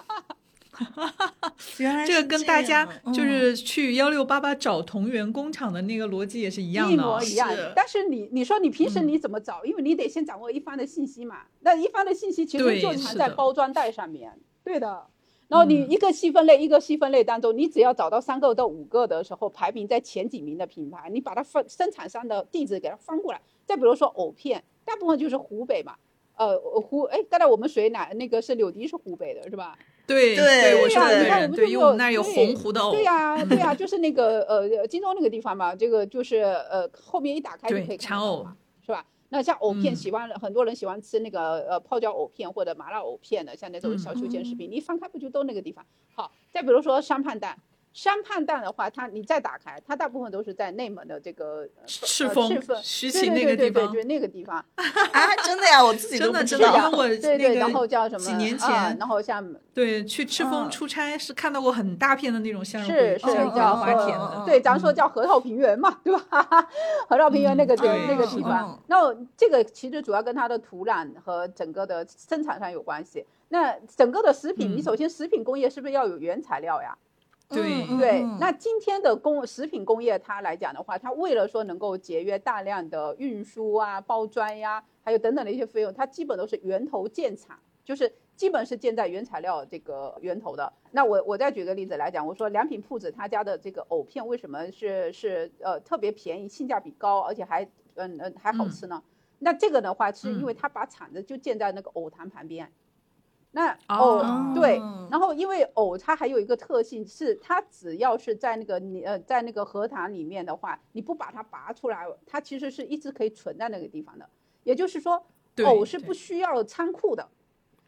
原 来 这个跟大家就是去幺六八八找同源工厂的那个逻辑也是一样的，一模一样。但是你你说你平时你怎么找？因为你得先掌握一方的信息嘛。那一方的信息其实就藏在包装袋上面，对的。然后你一个细分类一个细分类当中，你只要找到三个到五个的时候，排名在前几名的品牌，你把它分生产商的地址给它翻过来。再比如说藕片，大部分就是湖北嘛，呃湖哎，刚才我们水奶那个是柳笛是湖北的是吧？对对，我说的对，对，因为我们那儿有洪湖的藕。对呀对呀，就是那个呃荆州那个地方嘛，这个就是呃后面一打开就可以看到嘛，是吧？那像藕片，喜欢很多人喜欢吃那个呃泡椒藕片或者麻辣藕片的，像那种小秋千食品，你一翻开不就都那个地方？好，再比如说山盘蛋。山畔蛋的话，它你再打开，它大部分都是在内蒙的这个赤峰、徐秦那个地方，就那个地方啊，真的呀，我自己真的知道。然后我对对，然后叫什么？几年前，然后像对去赤峰出差是看到过很大片的那种向日葵，是是叫花田的，对，咱说叫河套平原嘛，对吧？河套平原那个地那个地方，那这个其实主要跟它的土壤和整个的生产上有关系。那整个的食品，你首先食品工业是不是要有原材料呀？对对，那今天的工食品工业它来讲的话，它为了说能够节约大量的运输啊、包装呀，还有等等的一些费用，它基本都是源头建厂，就是基本是建在原材料这个源头的。那我我再举个例子来讲，我说良品铺子他家的这个藕片为什么是是呃特别便宜、性价比高，而且还嗯嗯还好吃呢？那这个的话是因为他把厂子就建在那个藕塘旁边。那藕对，然后因为藕它还有一个特性是，它只要是在那个你呃在那个荷塘里面的话，你不把它拔出来，它其实是一直可以存在那个地方的。也就是说，藕是不需要仓库的，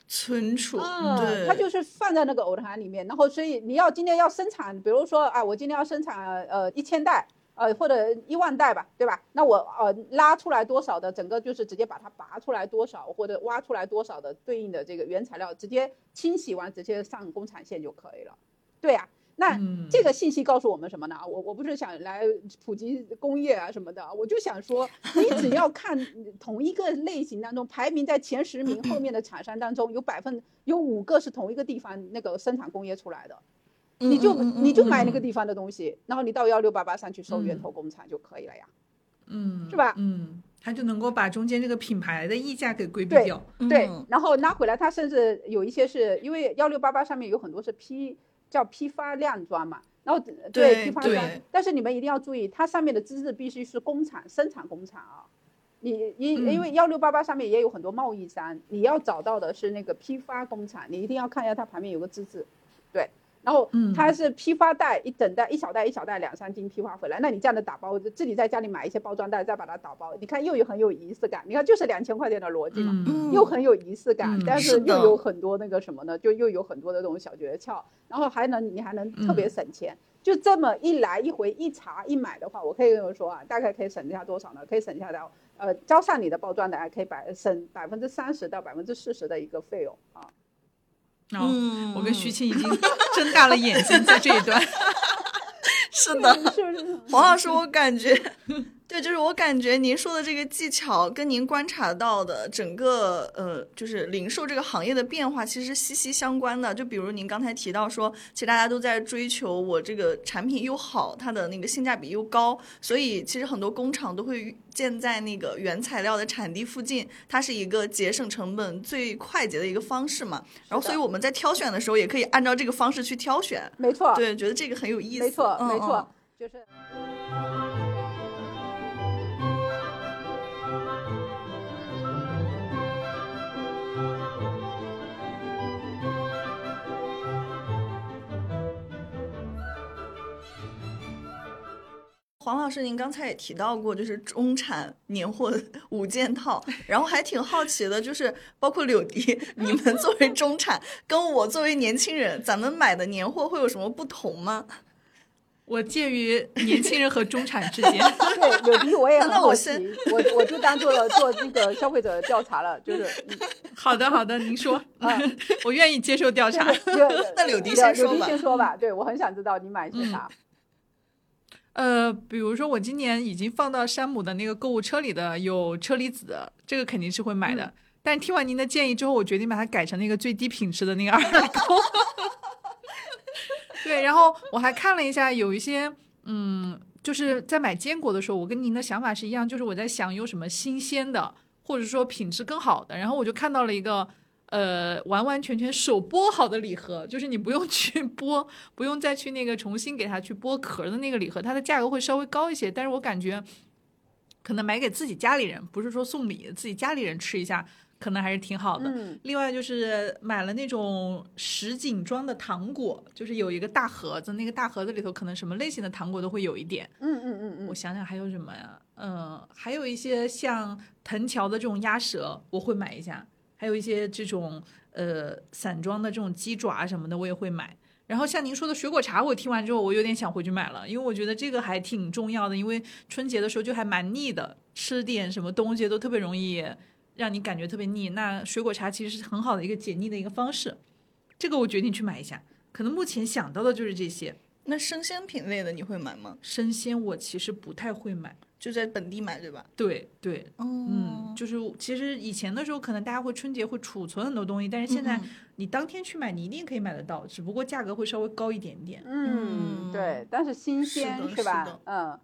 存储，对，它就是放在那个藕塘里面。然后所以你要今天要生产，比如说啊，我今天要生产呃一千袋。呃，或者一万袋吧，对吧？那我呃拉出来多少的，整个就是直接把它拔出来多少，或者挖出来多少的对应的这个原材料，直接清洗完直接上工厂线就可以了。对呀，那这个信息告诉我们什么呢？我我不是想来普及工业啊什么的，我就想说，你只要看同一个类型当中排名在前十名后面的厂商当中，有百分有五个是同一个地方那个生产工业出来的。你就你就买那个地方的东西，然后你到幺六八八上去收源头工厂就可以了呀，嗯，是吧？嗯，他就能够把中间这个品牌的溢价给规避掉，对，然后拿回来，他甚至有一些是因为幺六八八上面有很多是批叫批发量装嘛，然后对批发量，但是你们一定要注意，它上面的资质必须是工厂生产工厂啊，你因因为幺六八八上面也有很多贸易商，你要找到的是那个批发工厂，你一定要看一下它旁边有个资质，对。然后它是批发袋，一整袋一小袋一小袋两三斤批发回来，那你这样的打包，自己在家里买一些包装袋，再把它打包，你看又有很有仪式感。你看就是两千块钱的逻辑嘛，又很有仪式感，但是又有很多那个什么呢？就又有很多的这种小诀窍，然后还能你还能特别省钱。就这么一来一回一查一买的话，我可以跟你说啊，大概可以省下多少呢？可以省下到呃交上你的包装袋，可以百省百分之三十到百分之四十的一个费用啊。嗯，我跟徐晴已经睁大了眼睛在这一段。是的，黄老师，我感觉，对，就是我感觉您说的这个技巧跟您观察到的整个呃，就是零售这个行业的变化，其实息息相关的。就比如您刚才提到说，其实大家都在追求我这个产品又好，它的那个性价比又高，所以其实很多工厂都会建在那个原材料的产地附近，它是一个节省成本最快捷的一个方式嘛。然后，所以我们在挑选的时候，也可以按照这个方式去挑选。没错，对，觉得这个很有意思。没错，没错。就是。黄老师，您刚才也提到过，就是中产年货 五件套，然后还挺好奇的，就是包括柳迪，你们作为中产，跟我作为年轻人，咱们买的年货会有什么不同吗？我介于年轻人和中产之间。对，柳迪我也 很好奇，我我就当做了做这个消费者调查了，就是。好的，好的，您说啊，我愿意接受调查。那柳迪先说吧。柳迪先说吧，对我很想知道你买些啥。呃，比如说我今年已经放到山姆的那个购物车里的有车厘子，这个肯定是会买的。但听完您的建议之后，我决定把它改成那个最低品质的那个二代购。对，然后我还看了一下，有一些，嗯，就是在买坚果的时候，我跟您的想法是一样，就是我在想有什么新鲜的，或者说品质更好的，然后我就看到了一个，呃，完完全全手剥好的礼盒，就是你不用去剥，不用再去那个重新给它去剥壳的那个礼盒，它的价格会稍微高一些，但是我感觉，可能买给自己家里人，不是说送礼，自己家里人吃一下。可能还是挺好的。另外就是买了那种实景装的糖果，就是有一个大盒子，那个大盒子里头可能什么类型的糖果都会有一点。嗯嗯嗯嗯。我想想还有什么呀？嗯，还有一些像藤条的这种鸭舌，我会买一下。还有一些这种呃散装的这种鸡爪什么的，我也会买。然后像您说的水果茶，我听完之后我有点想回去买了，因为我觉得这个还挺重要的。因为春节的时候就还蛮腻的，吃点什么东西都特别容易。让你感觉特别腻，那水果茶其实是很好的一个解腻的一个方式。这个我决定去买一下。可能目前想到的就是这些。那生鲜品类的你会买吗？生鲜我其实不太会买，就在本地买，对吧？对对，嗯，就是其实以前的时候，可能大家会春节会储存很多东西，但是现在你当天去买，你一定可以买得到，只不过价格会稍微高一点点。嗯，对，但是新鲜是吧？嗯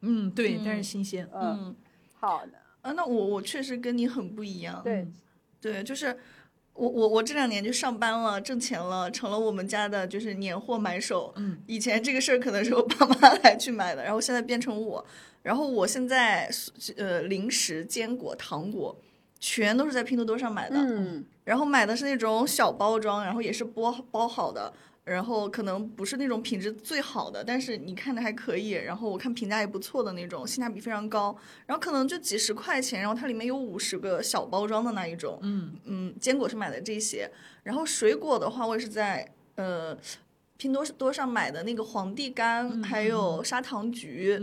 嗯，对，但是新鲜。嗯，好的。啊，那我我确实跟你很不一样。对，对，就是我我我这两年就上班了，挣钱了，成了我们家的就是年货买手。嗯，以前这个事儿可能是我爸妈 来去买的，然后现在变成我。然后我现在呃零食、坚果、糖果全都是在拼多多上买的。嗯，然后买的是那种小包装，然后也是包包好的。然后可能不是那种品质最好的，但是你看着还可以，然后我看评价也不错的那种，性价比非常高。然后可能就几十块钱，然后它里面有五十个小包装的那一种。嗯嗯，坚果是买的这些，然后水果的话，我也是在呃。拼多多上买的那个皇帝柑，还有砂糖橘，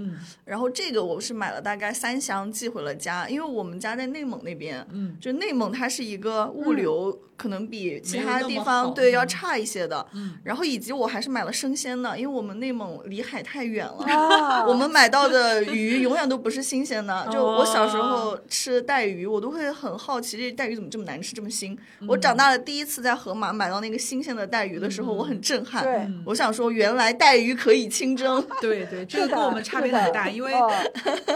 然后这个我是买了大概三箱寄回了家，因为我们家在内蒙那边，嗯，就内蒙它是一个物流可能比其他地方对要差一些的，嗯，然后以及我还是买了生鲜的，因为我们内蒙离海太远了，我们买到的鱼永远都不是新鲜的，就我小时候吃带鱼，我都会很好奇这带鱼怎么这么难吃这么腥，我长大了第一次在盒马买到那个新鲜的带鱼的时候，我很震撼，对。我想说，原来带鱼可以清蒸。对对，这个跟我们差别很大，因为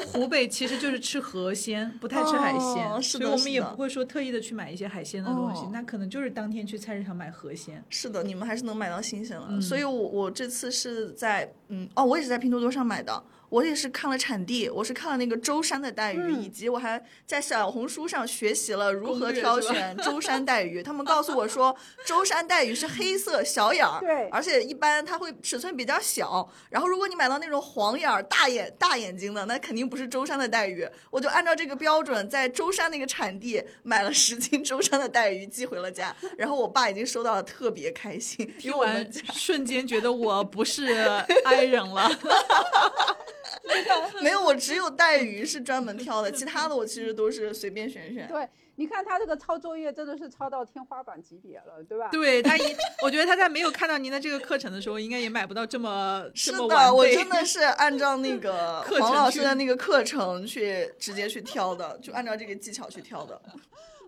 湖北其实就是吃河鲜，不太吃海鲜，所以我们也不会说特意的去买一些海鲜的东西，那可能就是当天去菜市场买河鲜。是的，你们还是能买到新鲜的，所以我我这次是在嗯哦，我也是在拼多多上买的。我也是看了产地，我是看了那个舟山的带鱼，以及我还在小红书上学习了如何挑选舟 山带鱼。他们告诉我说，舟山带鱼是黑色小眼儿，对，而且一般它会尺寸比较小。然后如果你买到那种黄眼儿、大眼大眼睛的，那肯定不是舟山的带鱼。我就按照这个标准，在舟山那个产地买了十斤舟山的带鱼寄回了家。然后我爸已经收到了，特别开心，听完瞬间觉得我不是 爱人了。没有，我只有带鱼是专门挑的，其他的我其实都是随便选选。对，你看他这个抄作业真的是抄到天花板级别了，对吧？对他一，我觉得他在没有看到您的这个课程的时候，应该也买不到这么是的。我真的 是按照那个黄老师的那个课程去直接去挑的，就按照这个技巧去挑的。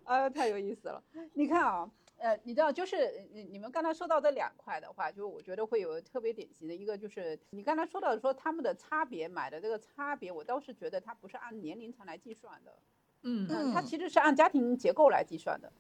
呃，太有意思了，你看啊。呃，你知道，就是你你们刚才说到这两块的话，就是我觉得会有特别典型的一个，就是你刚才说到说他们的差别，买的这个差别，我倒是觉得它不是按年龄层来计算的，嗯嗯，它其实是按家庭结构来计算的。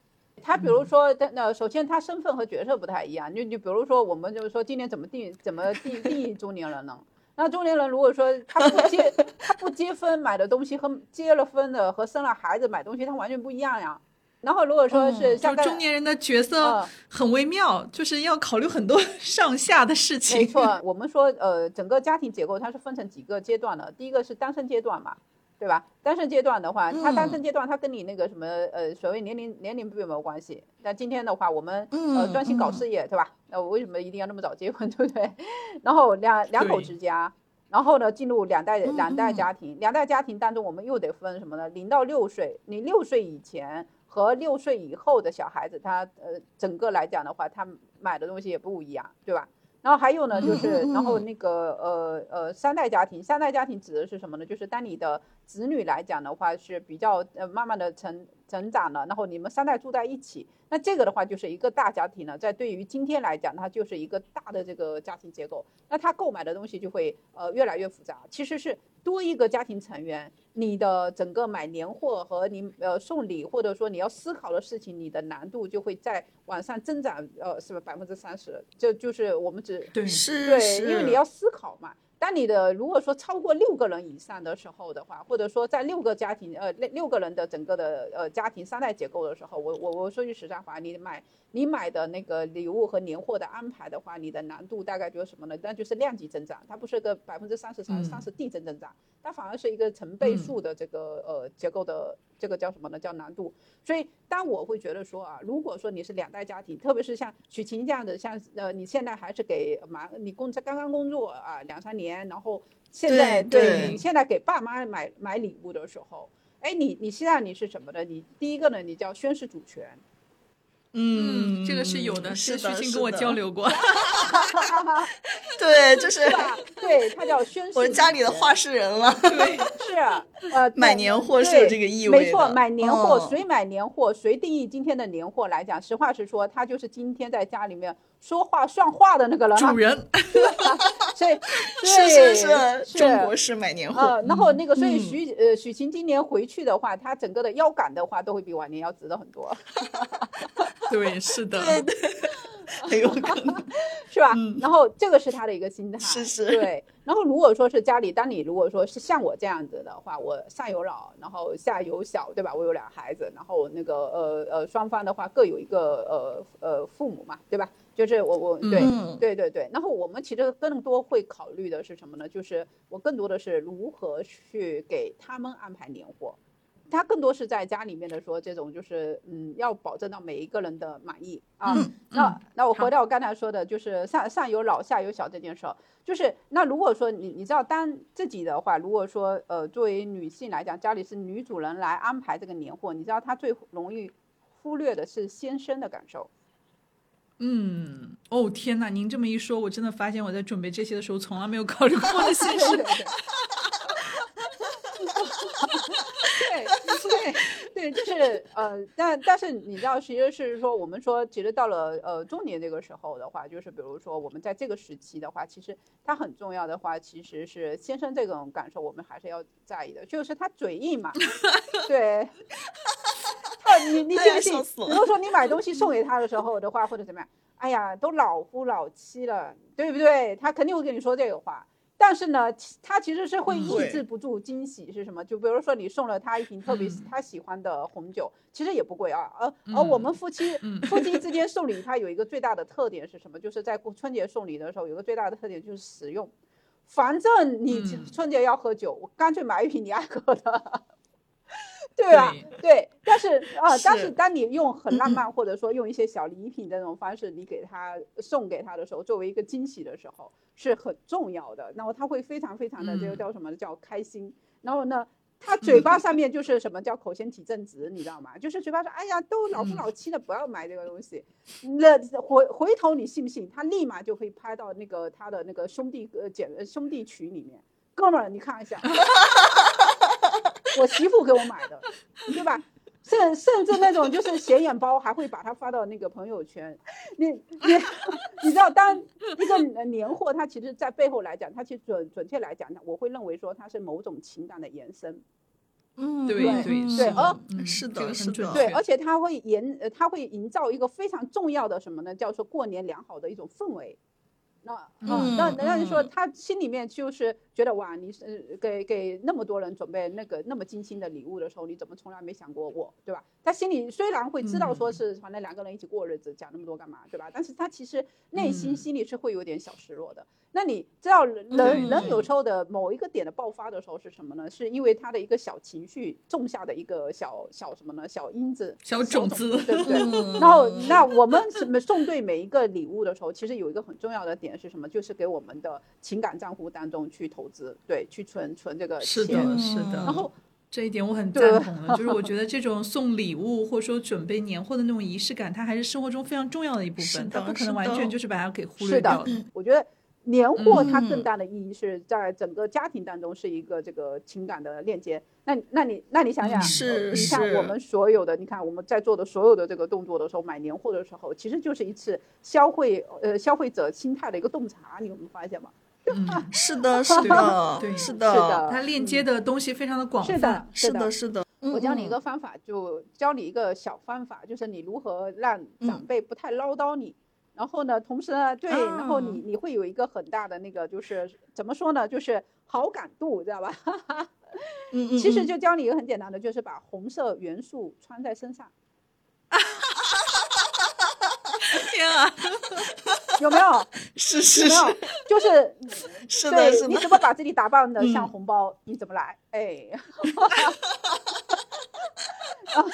他比如说，那首先他身份和角色不太一样，就就比如说，我们就是说今年怎么定怎么定定义中年人呢？那中年人如果说他不结他不结婚买的东西和结了婚的和生了孩子买东西，他完全不一样呀。然后，如果说是像中年人的角色很微妙，就是要考虑很多上下的事情。没错，我们说，呃，整个家庭结构它是分成几个阶段的。第一个是单身阶段嘛，对吧？单身阶段的话，他单身阶段他跟你那个什么，呃，所谓年龄年龄并没有关系。那今天的话，我们呃专心搞事业，对吧？那我为什么一定要那么早结婚，对不对？然后两两口之家，然后呢进入两代两代家庭，两代家庭当中我们又得分什么呢？零到六岁，你六岁以前。和六岁以后的小孩子，他呃，整个来讲的话，他买的东西也不一样，对吧？然后还有呢，就是然后那个呃呃，三代家庭，三代家庭指的是什么呢？就是当你的子女来讲的话，是比较呃慢慢的成成长了，然后你们三代住在一起。那这个的话就是一个大家庭了，在对于今天来讲，它就是一个大的这个家庭结构。那他购买的东西就会呃越来越复杂。其实是多一个家庭成员，你的整个买年货和你呃送礼，或者说你要思考的事情，你的难度就会在往上增长，呃，是不是百分之三十？这就是我们只对是对，因为你要思考嘛。当你的如果说超过六个人以上的时候的话，或者说在六个家庭呃六六个人的整个的呃家庭三代结构的时候，我我我说句实在话，你买你买的那个礼物和年货的安排的话，你的难度大概就是什么呢？那就是量级增长，它不是个百分之三十三三十递增增长，它反而是一个成倍数的这个呃结构的这个叫什么呢？叫难度。所以当我会觉得说啊，如果说你是两代家庭，特别是像许晴这样的，像呃你现在还是给妈你工刚刚工作啊两三年。然后现在对你现在给爸妈买买礼物的时候，哎，你你希望你是什么的？你第一个呢，你叫宣誓主权。嗯，这个是有的，是徐青跟我交流过。对，就是对他叫宣誓。我家里的话事人了。对，是呃，买年货是有这个意味没错，买年货谁买年货谁定义今天的年货来讲，实话实说，他就是今天在家里面说话算话的那个人。主人。所以 是是是，中国式买年货。然后那个，所以许呃许晴今年回去的话，她整个的腰杆的话，都会比往年要直的很多。对，是的。对对。很有可能，是吧？然后这个是他的一个心态，是是，对。然后如果说是家里，当你如果说是像我这样子的话，我上有老，然后下有小，对吧？我有俩孩子，然后那个呃呃双方的话各有一个呃呃父母嘛，对吧？就是我我对对对对。然后我们其实更多会考虑的是什么呢？就是我更多的是如何去给他们安排年货。他更多是在家里面的说，这种就是嗯，要保证到每一个人的满意啊。那那我回到我刚才说的，就是上上有老下有小这件事儿，就是那如果说你你知道，当自己的话，如果说呃作为女性来讲，家里是女主人来安排这个年货，你知道她最容易忽略的是先生的感受。嗯，哦天哪，您这么一说，我真的发现我在准备这些的时候，从来没有考虑过我的先生。对对，就是呃，但但是你知道，其实是说，我们说，其实到了呃中年这个时候的话，就是比如说我们在这个时期的话，其实他很重要的话，其实是先生这种感受，我们还是要在意的，就是他嘴硬嘛，对，你你信不信？如果说你买东西 送给他的时候的话，或者怎么样，哎呀，都老夫老妻了，对不对？他肯定会跟你说这个话。但是呢，他其实是会抑制不住惊喜是什么？就比如说你送了他一瓶特别他喜欢的红酒，其实也不贵啊。而而我们夫妻夫妻之间送礼，它有一个最大的特点是什么？就是在过春节送礼的时候，有个最大的特点就是实用。反正你春节要喝酒，我干脆买一瓶你爱喝的。对啊，对，但是啊，但是当你用很浪漫，或者说用一些小礼品的那种方式，你给他送给他的时候，作为一个惊喜的时候，是很重要的。然后他会非常非常的这个叫什么叫开心。然后呢，他嘴巴上面就是什么叫口嫌体正直，你知道吗？就是嘴巴说，哎呀，都老夫老妻了，不要买这个东西。那回回头你信不信？他立马就会拍到那个他的那个兄弟呃姐兄弟群里面，哥们儿，你看一下。我媳妇给我买的，对吧？甚甚至那种就是显眼包，还会把它发到那个朋友圈。你你 你知道，当一个年货，它其实在背后来讲，它其实准准确来讲，我会认为说它是某种情感的延伸。嗯，对对对，而是的，是的，对，而且它会营，它会营造一个非常重要的什么呢？叫做过年良好的一种氛围。那嗯，那那就说他心里面就是觉得哇，你是给给那么多人准备那个那么精心的礼物的时候，你怎么从来没想过我，对吧？他心里虽然会知道说是反正两个人一起过日子，讲那么多干嘛，对吧？但是他其实内心心里是会有点小失落的。那你知道人人有时候的某一个点的爆发的时候是什么呢？是因为他的一个小情绪种下的一个小小什么呢？小因子、小种子，对不对？然后那我们什么送对每一个礼物的时候，其实有一个很重要的点是什么？就是给我们的情感账户当中去投资，对，去存存这个钱。是的，是的。然后这一点我很赞同的，就是我觉得这种送礼物或者说准备年货的那种仪式感，它还是生活中非常重要的一部分，它不可能完全就是把它给忽略掉的。我觉得。年货它更大的意义是在整个家庭当中是一个这个情感的链接。那那你那你想想，是你看我们所有的，你看我们在做的所有的这个动作的时候，买年货的时候，其实就是一次消费呃消费者心态的一个洞察，你有没有发现吗？是的，是的，对，是的，它链接的东西非常的广泛。是的，是的，是的。我教你一个方法，就教你一个小方法，就是你如何让长辈不太唠叨你。然后呢，同时呢，对，然后你你会有一个很大的那个，就是怎么说呢，就是好感度，知道吧？嗯嗯。其实就教你一个很简单的，就是把红色元素穿在身上。天啊！有没有？是是是。就是。是的，是的。你怎么把自己打扮的像红包？你怎么来？哎。啊，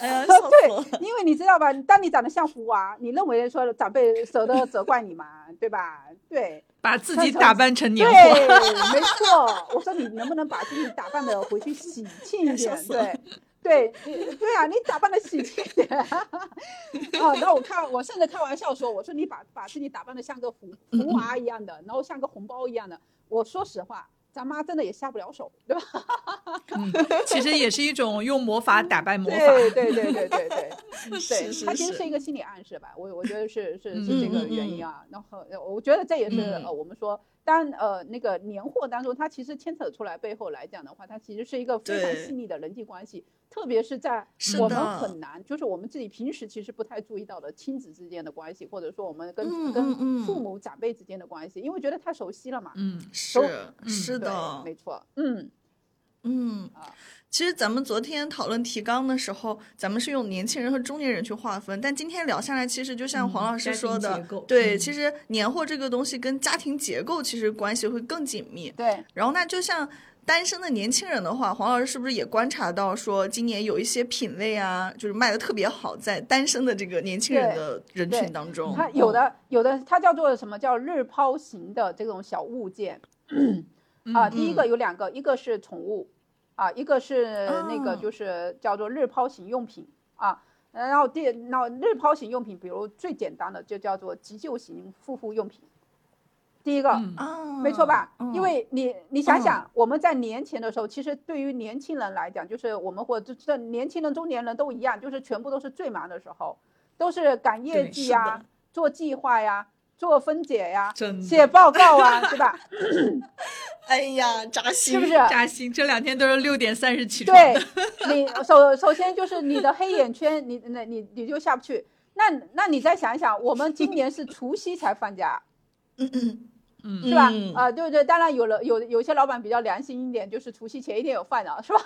哎呀，对，因为你知道吧，当你长得像福娃，你认为说长辈舍得责怪你吗？对吧？对，把自己打扮成年货，对，没错。我说你能不能把自己打扮的回去喜庆一点？对，对，对啊，你打扮的喜庆一点。哦，然后我看，我甚至开玩笑说，我说你把把自己打扮的像个福福娃一样的，然后像个红包一样的。我说实话。咱妈真的也下不了手，对吧？嗯，其实也是一种用魔法打败魔法。对对对对对对，对，它其实是一个心理暗示吧。我我觉得是是是这个原因啊。然后我觉得这也是呃，我们说。当呃那个年货当中，它其实牵扯出来背后来讲的话，它其实是一个非常细腻的人际关系，特别是在我们很难，就是我们自己平时其实不太注意到的亲子之间的关系，或者说我们跟跟父母长辈之间的关系，因为觉得太熟悉了嘛。嗯，是是的，没错。嗯嗯啊。其实咱们昨天讨论提纲的时候，咱们是用年轻人和中年人去划分，但今天聊下来，其实就像黄老师说的，对，其实年货这个东西跟家庭结构其实关系会更紧密。对，然后那就像单身的年轻人的话，黄老师是不是也观察到说，今年有一些品类啊，就是卖的特别好，在单身的这个年轻人的人群当中，它有的有的它叫做什么叫日抛型的这种小物件啊，第一个有两个，一个是宠物。啊，一个是那个就是叫做日抛型用品啊，然后第那日抛型用品，比如最简单的就叫做急救型护肤用品。第一个，没错吧？因为你你想想，我们在年前的时候，其实对于年轻人来讲，就是我们或者这年轻人、中年人都一样，就是全部都是最忙的时候，都是赶业绩呀、做计划呀。做分解呀，写报告啊，是吧？哎呀，扎心，是不是？扎心，这两天都是六点三十起床。对，你首首先就是你的黑眼圈，你那你你就下不去。那那你再想一想，我们今年是除夕才放假。嗯嗯，是吧？啊，对对，当然有了，有有些老板比较良心一点，就是除夕前一天有饭的，是吧？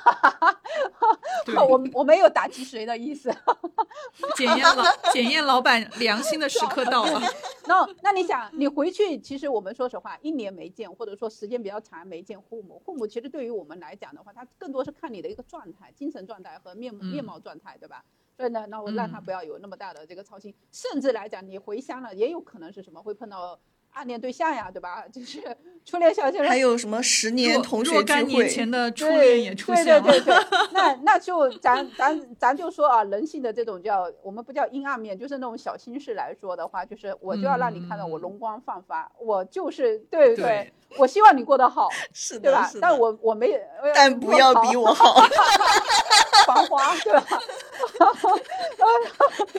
我我没有打击谁的意思。检验老检验老板良心的时刻到了。那那你想，你回去，其实我们说实话，一年没见，或者说时间比较长没见父母，父母其实对于我们来讲的话，他更多是看你的一个状态、精神状态和面面貌状态，对吧？所以呢，那我让他不要有那么大的这个操心，甚至来讲，你回乡了，也有可能是什么会碰到。暗恋对象呀，对吧？就是初恋小情人，还有什么十年同学聚会？若干年前的初恋也出现了。对对对对，那那就咱咱咱就说啊，人性的这种叫我们不叫阴暗面，就是那种小心事来说的话，就是我就要让你看到我容光焕发，我就是对对，我希望你过得好，是对吧？但我我没，但不要比我好，繁华，对吧？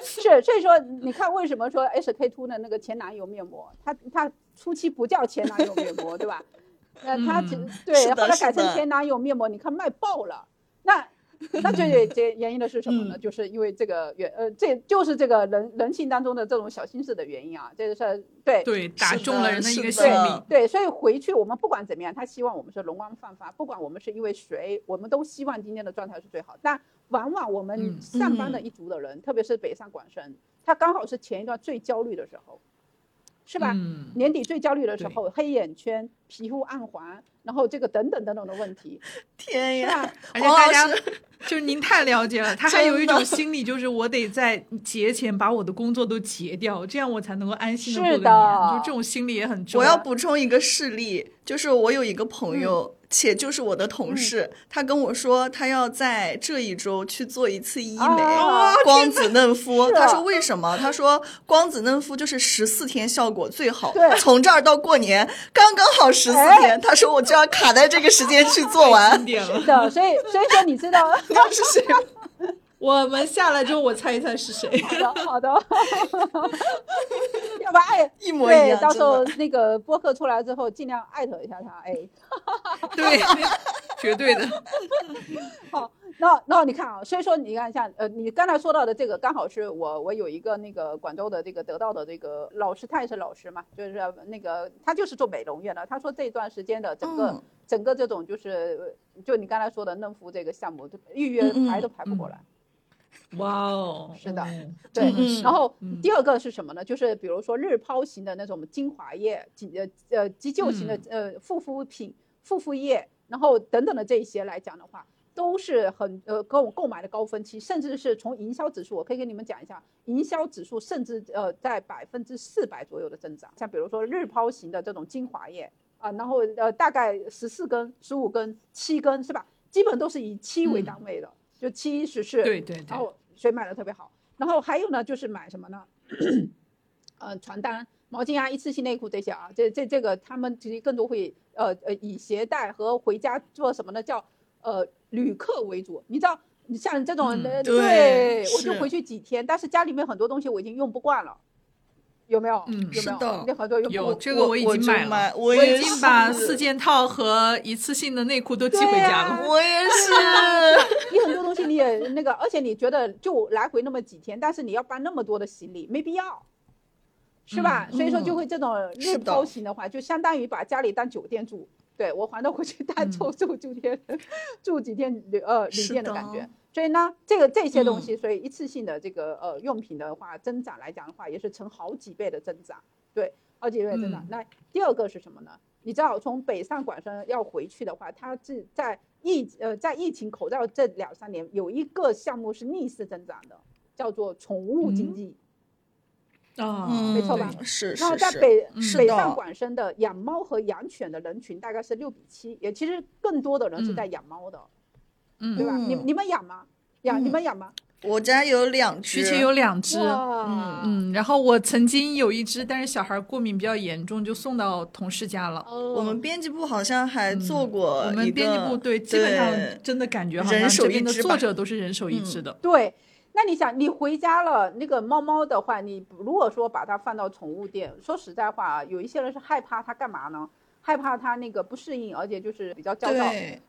是，所以说你看，为什么说 SK two 的那个前男友面膜，它它初期不叫前男友面膜，对吧？呃，它对后来改成前男友面膜，你看卖爆了，那。那最这原因的是什么呢？就是因为这个原呃，这就是这个人人性当中的这种小心思的原因啊，这个是对对打中了人的一个心理。对，所以回去我们不管怎么样，他希望我们是容光焕发，不管我们是因为谁，我们都希望今天的状态是最好。但往往我们上班的一族的人，特别是北上广深，他刚好是前一段最焦虑的时候。是吧？年底最焦虑的时候，黑眼圈、皮肤暗黄，然后这个等等等等的问题。天呀！而且大家就是您太了解了，他还有一种心理，就是我得在节前把我的工作都结掉，这样我才能够安心的过个年。就这种心理也很重要。我要补充一个事例，就是我有一个朋友。且就是我的同事，他跟我说，他要在这一周去做一次医美，光子嫩肤。他说为什么？他说光子嫩肤就是十四天效果最好，从这儿到过年刚刚好十四天。他说我就要卡在这个时间去做完。是的，所以所以说你知道 他是谁？我们下来之后，我猜一猜是谁。好的，好的。要不艾一模一样。到时候那个播客出来之后，尽量艾特一下他。哎，对，绝对的。好，那那你看啊，所以说你看像呃，你刚才说到的这个，刚好是我我有一个那个广州的这个得到的这个老师，他也是老师嘛，就是那个他就是做美容院的。他说这段时间的整个整个这种就是就你刚才说的嫩肤这个项目，预约排都排不过来。哇哦，是的，对。然后第二个是什么呢？就是比如说日抛型的那种精华液、急呃呃急救型的呃护肤品、护肤液，然后等等的这一些来讲的话，都是很呃购购买的高峰期，甚至是从营销指数，我可以跟你们讲一下，营销指数甚至呃在百分之四百左右的增长。像比如说日抛型的这种精华液啊，然后呃大概十四根、十五根、七根是吧？基本都是以七为单位的。就七十是，对对对，然后所以买的特别好。然后还有呢，就是买什么呢？呃，床单、毛巾啊，一次性内裤这些啊，这这这个他们其实更多会呃呃以携带和回家做什么呢？叫呃旅客为主。你知道，你像这种，对，我就回去几天，但是家里面很多东西我已经用不惯了。有没有？嗯，有没有？有很多有这个我已经买了，我已经把四件套和一次性的内裤都寄回家了。我也是。你很多东西你也那个，而且你觉得就来回那么几天，但是你要搬那么多的行李，没必要，是吧？所以说就会这种日抛型的话，就相当于把家里当酒店住。对我还得回去单住住几天，住几天旅呃旅店的感觉。所以呢，这个这些东西，所以一次性的这个呃用品的话，增长来讲的话，也是成好几倍的增长。对，好几倍增长。那第二个是什么呢？你知道，从北上广深要回去的话，它是在疫呃在疫情口罩这两三年，有一个项目是逆势增长的，叫做宠物经济。啊，没错吧？是是是。然后在北北上广深的养猫和养犬的人群大概是六比七，也其实更多的人是在养猫的。嗯，对吧？你你们养吗？养你们养吗？我家有两只，之前有两只。嗯嗯，然后我曾经有一只，但是小孩过敏比较严重，就送到同事家了。哦我们编辑部好像还做过我们编辑部对，基本上真的感觉好像这边的作者都是人手一只的。对，那你想，你回家了，那个猫猫的话，你如果说把它放到宠物店，说实在话啊，有一些人是害怕它干嘛呢？害怕它那个不适应，而且就是比较焦躁。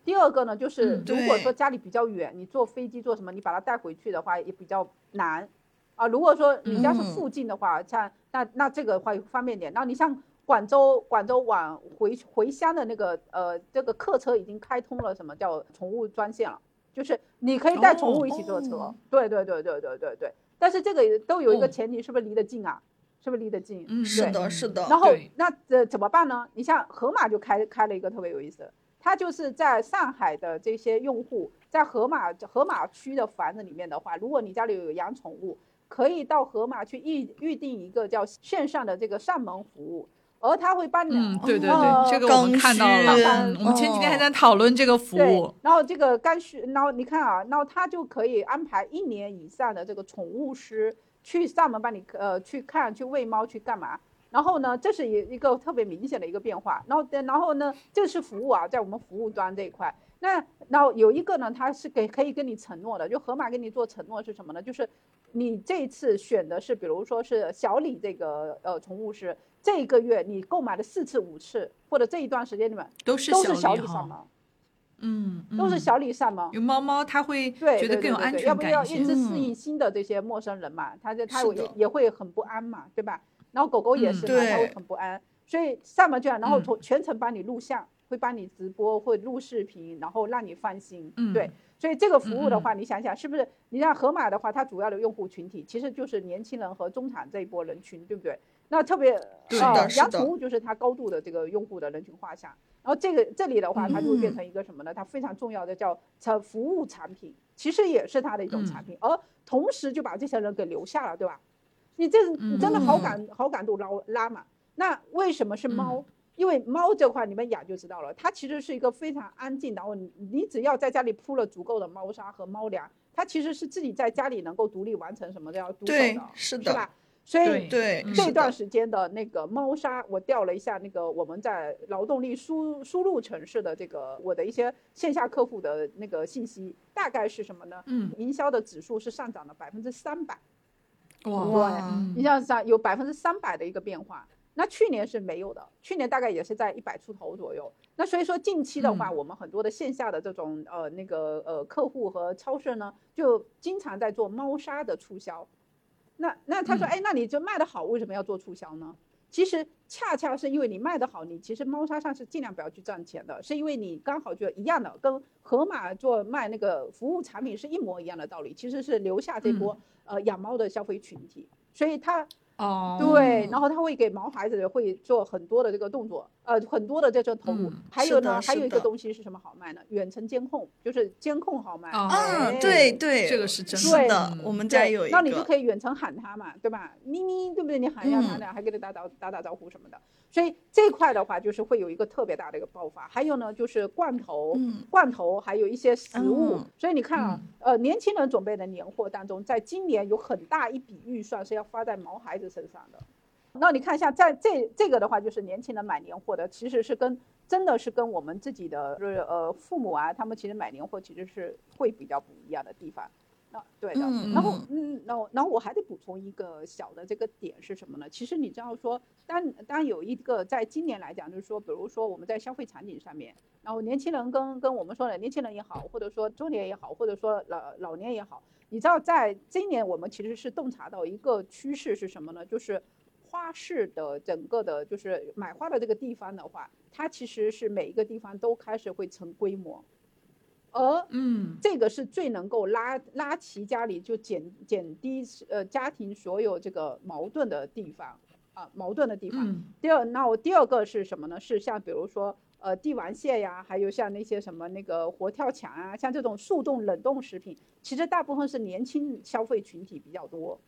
第二个呢，就是如果说家里比较远，你坐飞机坐什么，你把它带回去的话也比较难啊。如果说你家是附近的话，像那那这个话方便点。那你像广州，广州往回回乡的那个呃这个客车已经开通了，什么叫宠物专线了？就是你可以带宠物一起坐车。对对对对对对对。但是这个都有一个前提，是不是离得近啊？是不是离得近？嗯，是的，是的。然后那这怎么办呢？你像盒马就开开了一个特别有意思，它就是在上海的这些用户，在盒马盒马区的房子里面的话，如果你家里有养宠物，可以到盒马去预预定一个叫线上的这个上门服务，而他会帮你。嗯，对对对，这个我们看到了。我们前几天还在讨论这个服务。然后这个刚需，然后你看啊，然后他就可以安排一年以上的这个宠物师。去上门帮你呃去看去喂猫去干嘛？然后呢，这是一一个特别明显的一个变化。然后然后呢，这是服务啊，在我们服务端这一块。那然后有一个呢，它是给可以跟你承诺的，就盒马给你做承诺是什么呢？就是你这次选的是，比如说是小李这个呃宠物师，这一个月你购买了四次五次，或者这一段时间里面都是都是小李上门。嗯，都是小礼上门。有猫猫，它会觉得更有安全感。要不要一直适应新的这些陌生人嘛？它就它也也会很不安嘛，对吧？然后狗狗也是嘛，它会很不安。所以上门这样，然后从全程帮你录像，会帮你直播，会录视频，然后让你放心。嗯，对。所以这个服务的话，你想想是不是？你像盒马的话，它主要的用户群体其实就是年轻人和中产这一波人群，对不对？那特别啊，养宠物就是它高度的这个用户的人群画像。然后这个这里的话，它就会变成一个什么呢？它非常重要的叫产服务产品，其实也是它的一种产品，而同时就把这些人给留下了，对吧？你这你真的好感好感度拉拉满？那为什么是猫？因为猫这块你们养就知道了，它其实是一个非常安静。然后你你只要在家里铺了足够的猫砂和猫粮，它其实是自己在家里能够独立完成什么叫独守的，是吧？所以对这段时间的那个猫砂，我调了一下那个我们在劳动力输输入城市的这个我的一些线下客户的那个信息，大概是什么呢？嗯，营销的指数是上涨了百分之三百，哇，你像上有百分之三百的一个变化。那去年是没有的，去年大概也是在一百出头左右。那所以说近期的话，我们很多的线下的这种呃那个呃客户和超市呢，就经常在做猫砂的促销。那那他说，哎，那你就卖的好，为什么要做促销呢？其实恰恰是因为你卖的好，你其实猫砂上是尽量不要去赚钱的，是因为你刚好就一样的，跟盒马做卖那个服务产品是一模一样的道理，其实是留下这波呃养猫的消费群体，所以他。哦，对，然后他会给毛孩子会做很多的这个动作，呃，很多的这种投入。还有呢，还有一个东西是什么好卖呢？远程监控，就是监控好卖。啊，对对，这个是真的。我们家有一个。那你就可以远程喊他嘛，对吧？咪咪，对不对？你喊一下他俩，还给他打打打打招呼什么的。所以这块的话，就是会有一个特别大的一个爆发。还有呢，就是罐头，罐头，还有一些食物。所以你看啊，呃，年轻人准备的年货当中，在今年有很大一笔预算是要花在毛孩子身上的。那你看一下，在这这个的话，就是年轻人买年货的，其实是跟真的是跟我们自己的就是呃父母啊，他们其实买年货其实是会比较不一样的地方。那，对的。然后，嗯，然后，然后我还得补充一个小的这个点是什么呢？其实你知道说，当当有一个在今年来讲，就是说，比如说我们在消费场景上面，然后年轻人跟跟我们说的年轻人也好，或者说中年也好，或者说老老年也好，你知道在今年我们其实是洞察到一个趋势是什么呢？就是花市的整个的，就是买花的这个地方的话，它其实是每一个地方都开始会成规模。而嗯，这个是最能够拉拉齐家里就减减低呃家庭所有这个矛盾的地方啊矛盾的地方。第二，那我第二个是什么呢？是像比如说呃帝王蟹呀，还有像那些什么那个活跳墙啊，像这种速冻冷冻食品，其实大部分是年轻消费群体比较多，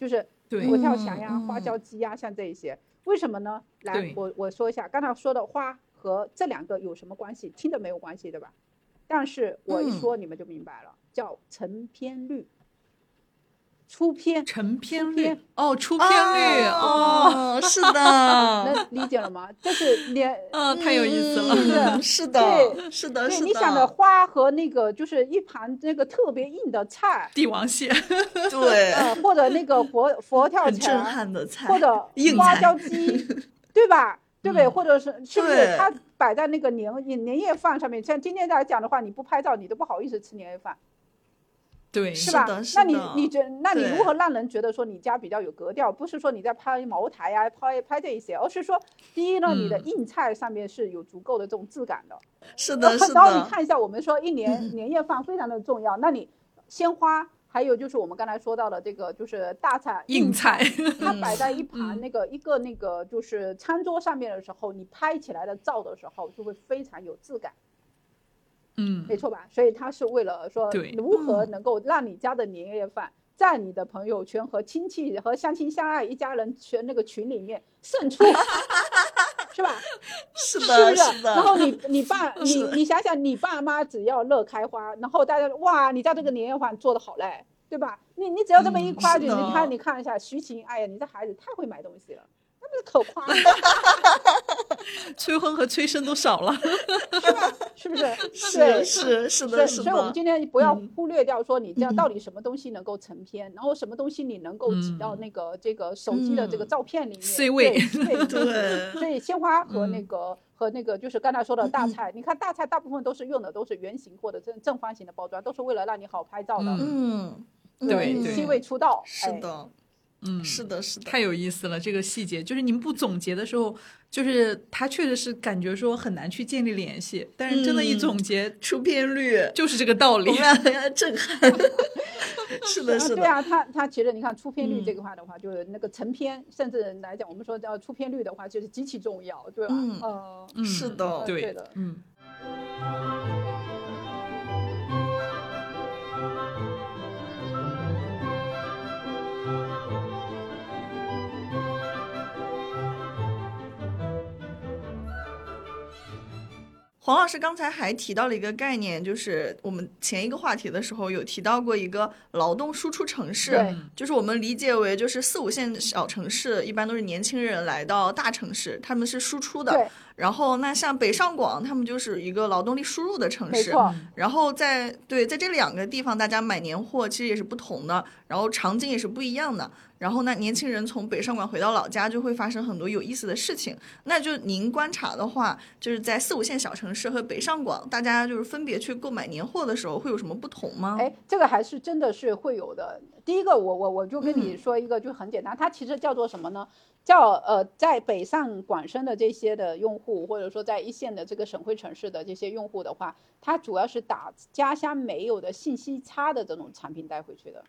就是佛跳墙呀、花椒鸡呀，像这一些。为什么呢？来，我我说一下，刚才说的花和这两个有什么关系？听着没有关系，对吧？但是我一说你们就明白了，叫成片率，出片成片率哦，出片率哦，是的，能理解了吗？就是连 嗯，太有意思了，是的，是的，是的。你想的花和那个就是一盘那个特别硬的菜，帝王蟹，对，或者那个佛佛跳墙，震撼的菜，或者花椒鸡，对吧？对不对？或者是是不是它摆在那个年年夜饭上面？像今天来讲的话，你不拍照，你都不好意思吃年夜饭，对，是吧？那你你觉，那你如何让人觉得说你家比较有格调？不是说你在拍茅台呀，拍拍这一些，而是说，第一呢，你的硬菜上面是有足够的这种质感的。是的，是的。然后你看一下，我们说一年年夜饭非常的重要，那你鲜花。还有就是我们刚才说到的这个，就是大菜硬菜，它摆在一盘那个一个那个就是餐桌上面的时候，你拍起来的照的时候就会非常有质感。嗯，没错吧？所以他是为了说如何能够让你家的年夜饭在你的朋友圈和亲戚和相亲相爱一家人群那个群里面胜出，是吧？是的，是的。然后你你爸 你你想想，你爸妈只要乐开花，然后大家哇，你家这个年夜饭做的好嘞，对吧？你你只要这么一夸，就你看你看一下徐晴，哎呀，你这孩子太会买东西了。可夸，催婚和催生都少了，是吧？是不是？是是是的，是的。所以，我们今天不要忽略掉说，你这样到底什么东西能够成片，然后什么东西你能够挤到那个这个手机的这个照片里面。C 位，对。所以，鲜花和那个和那个就是刚才说的大菜，你看大菜大部分都是用的都是圆形或者正正方形的包装，都是为了让你好拍照的。嗯，对，C 位出道。是的。嗯，是的，是的，太有意思了。这个细节就是你们不总结的时候，就是他确实是感觉说很难去建立联系，但是真的，一总结出片率就是这个道理，震撼。是的，是的。对啊，他他其实你看出片率这个话的话，就是那个成片，甚至来讲，我们说叫出片率的话，就是极其重要，对吧？嗯，是的，对的，嗯。黄老师刚才还提到了一个概念，就是我们前一个话题的时候有提到过一个劳动输出城市，就是我们理解为就是四五线小城市一般都是年轻人来到大城市，他们是输出的。然后那像北上广，他们就是一个劳动力输入的城市。然后在对在这两个地方，大家买年货其实也是不同的，然后场景也是不一样的。然后呢，年轻人从北上广回到老家，就会发生很多有意思的事情。那就您观察的话，就是在四五线小城市和北上广，大家就是分别去购买年货的时候，会有什么不同吗？哎，这个还是真的是会有的。第一个，我我我就跟你说一个，就很简单，它其实叫做什么呢？叫呃，在北上广深的这些的用户，或者说在一线的这个省会城市的这些用户的话，它主要是打家乡没有的信息差的这种产品带回去的。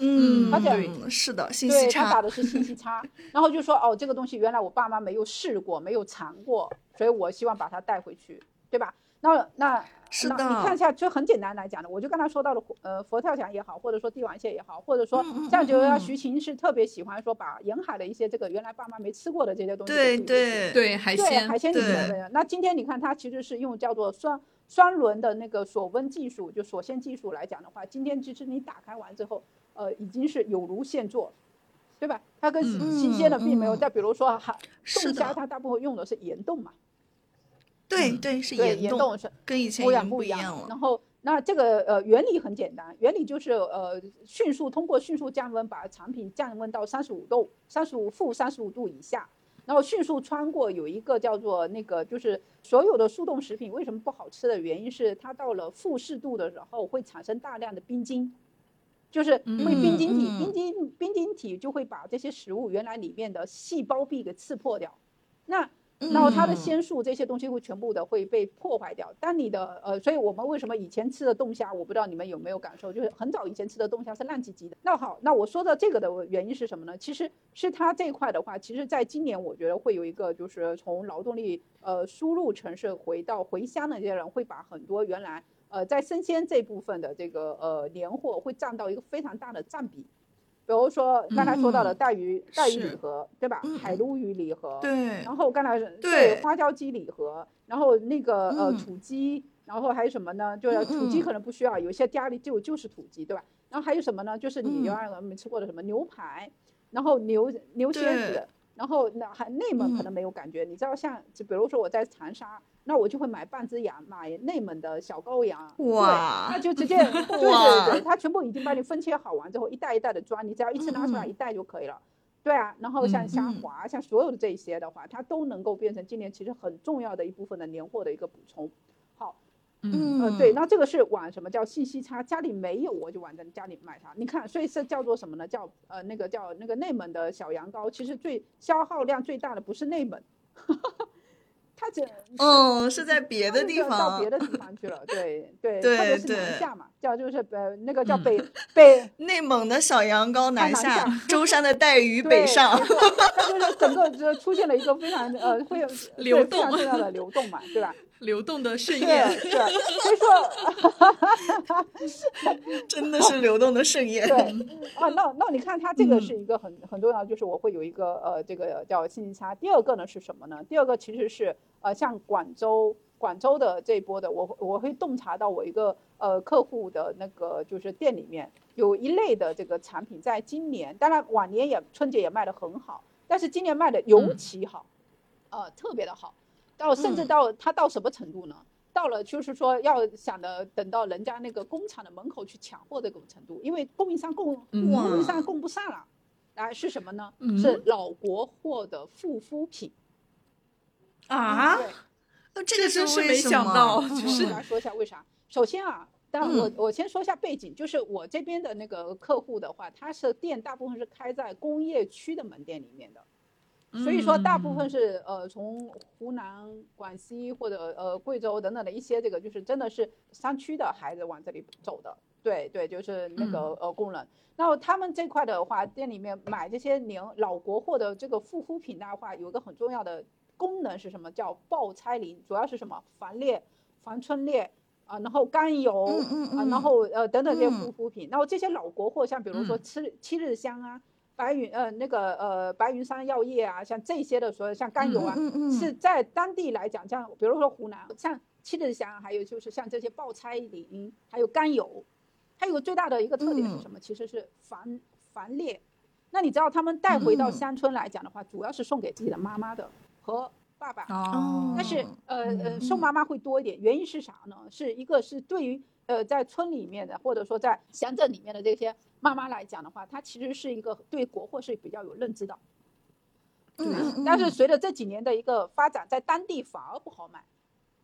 嗯，而且是的，信息差，他打的是信息 差，然后就说哦，这个东西原来我爸妈没有试过，没有尝过，所以我希望把它带回去，对吧？那那是的，你看一下，就很简单来讲的，我就刚才说到了，呃，佛跳墙也好，或者说帝王蟹也好，或者说像就要徐晴是特别喜欢说把沿海的一些这个原来爸妈没吃过的这些东西，对对对，海鲜海鲜里面的。那今天你看它其实是用叫做双双轮的那个锁温技术，就锁鲜技术来讲的话，今天其实你打开完之后。呃，已经是有如现做，对吧？它跟新鲜的并没有。再比如说，哈，冻虾它大部分用的是盐冻嘛。对对，是盐冻，是跟以前不一样不一样了。然后，那这个呃原理很简单，原理就是呃迅速通过迅速降温把产品降温到三十五度、三十五负三十五度以下，然后迅速穿过有一个叫做那个就是所有的速冻食品为什么不好吃的原因是它到了负四度的时候会产生大量的冰晶，就是会冰晶体，冰晶冰晶体就会把这些食物原来里面的细胞壁给刺破掉，那。然后它的鲜素这些东西会全部的会被破坏掉。但你的呃，所以我们为什么以前吃的冻虾，我不知道你们有没有感受，就是很早以前吃的冻虾是烂唧唧的。那好，那我说到这个的原因是什么呢？其实是它这一块的话，其实在今年我觉得会有一个，就是从劳动力呃输入城市回到回乡的这些人，会把很多原来呃在生鲜这部分的这个呃年货会占到一个非常大的占比。比如说刚才说到的带鱼带鱼礼盒，对吧？海鲈鱼礼盒，对。然后刚才对花椒鸡礼盒，然后那个呃土鸡，然后还有什么呢？就是土鸡可能不需要，有些家里就就是土鸡，对吧？然后还有什么呢？就是你原来没吃过的什么牛排，然后牛牛蝎子。然后那还内蒙可能没有感觉，你知道像就比如说我在长沙，那我就会买半只羊，买内蒙的小羔羊，哇，那就直接 对对对，它全部已经帮你分切好完之后，一袋一袋的装，你只要一次拿出来一袋就可以了，对啊，然后像虾滑，像所有的这些的话，它都能够变成今年其实很重要的一部分的年货的一个补充。好嗯对，那这个是往什么叫信息差？家里没有，我就往在家里买它。你看，所以是叫做什么呢？叫呃那个叫那个内蒙的小羊羔，其实最消耗量最大的不是内蒙，它这嗯是在别的地方到别的地方去了。对对，特别是南下嘛，叫就是呃那个叫北北 内蒙的小羊羔南下，舟山的带鱼北上，它就是整个就出现了一个非常呃会有流动非常重要的流动嘛，对吧？流动的盛宴，是，所以说，真的是流动的盛宴。对，啊，那那你看，它这个是一个很很重要，就是我会有一个呃，这个叫信息差。第二个呢是什么呢？第二个其实是呃，像广州广州的这一波的，我我会洞察到我一个呃客户的那个就是店里面有一类的这个产品，在今年，当然往年也春节也卖的很好，但是今年卖的尤其好，呃，特别的好。到甚至到他到什么程度呢？到了就是说要想的等到人家那个工厂的门口去抢货这种程度，因为供应商供供应商供不上了，啊是什么呢？是老国货的护肤品啊？这个真是没想到。就是来说一下为啥？首先啊，但我我先说一下背景，就是我这边的那个客户的话，他是店大部分是开在工业区的门店里面的。所以说，大部分是呃从湖南、广西或者呃贵州等等的一些这个，就是真的是山区的孩子往这里走的。对对，就是那个呃工人。那他们这块的话，店里面买这些年老国货的这个护肤品的话，有个很重要的功能是什么？叫爆拆灵，主要是什么？防裂、防皴裂啊，然后甘油啊，然后呃等等这些护肤品。然后这些老国货，像比如说七七日香啊。白云呃那个呃白云山药业啊，像这些的所有像甘油啊，是在当地来讲，像比如说湖南像七里香，还有就是像这些爆拆林，还有甘油，它有个最大的一个特点是什么？其实是防防裂。那你知道他们带回到乡村来讲的话，主要是送给自己的妈妈的和爸爸。哦。但是呃呃送妈妈会多一点，原因是啥呢？是一个是对于呃在村里面的或者说在乡镇里面的这些。妈妈来讲的话，她其实是一个对国货是比较有认知的，嗯，但是随着这几年的一个发展，在当地反而不好买，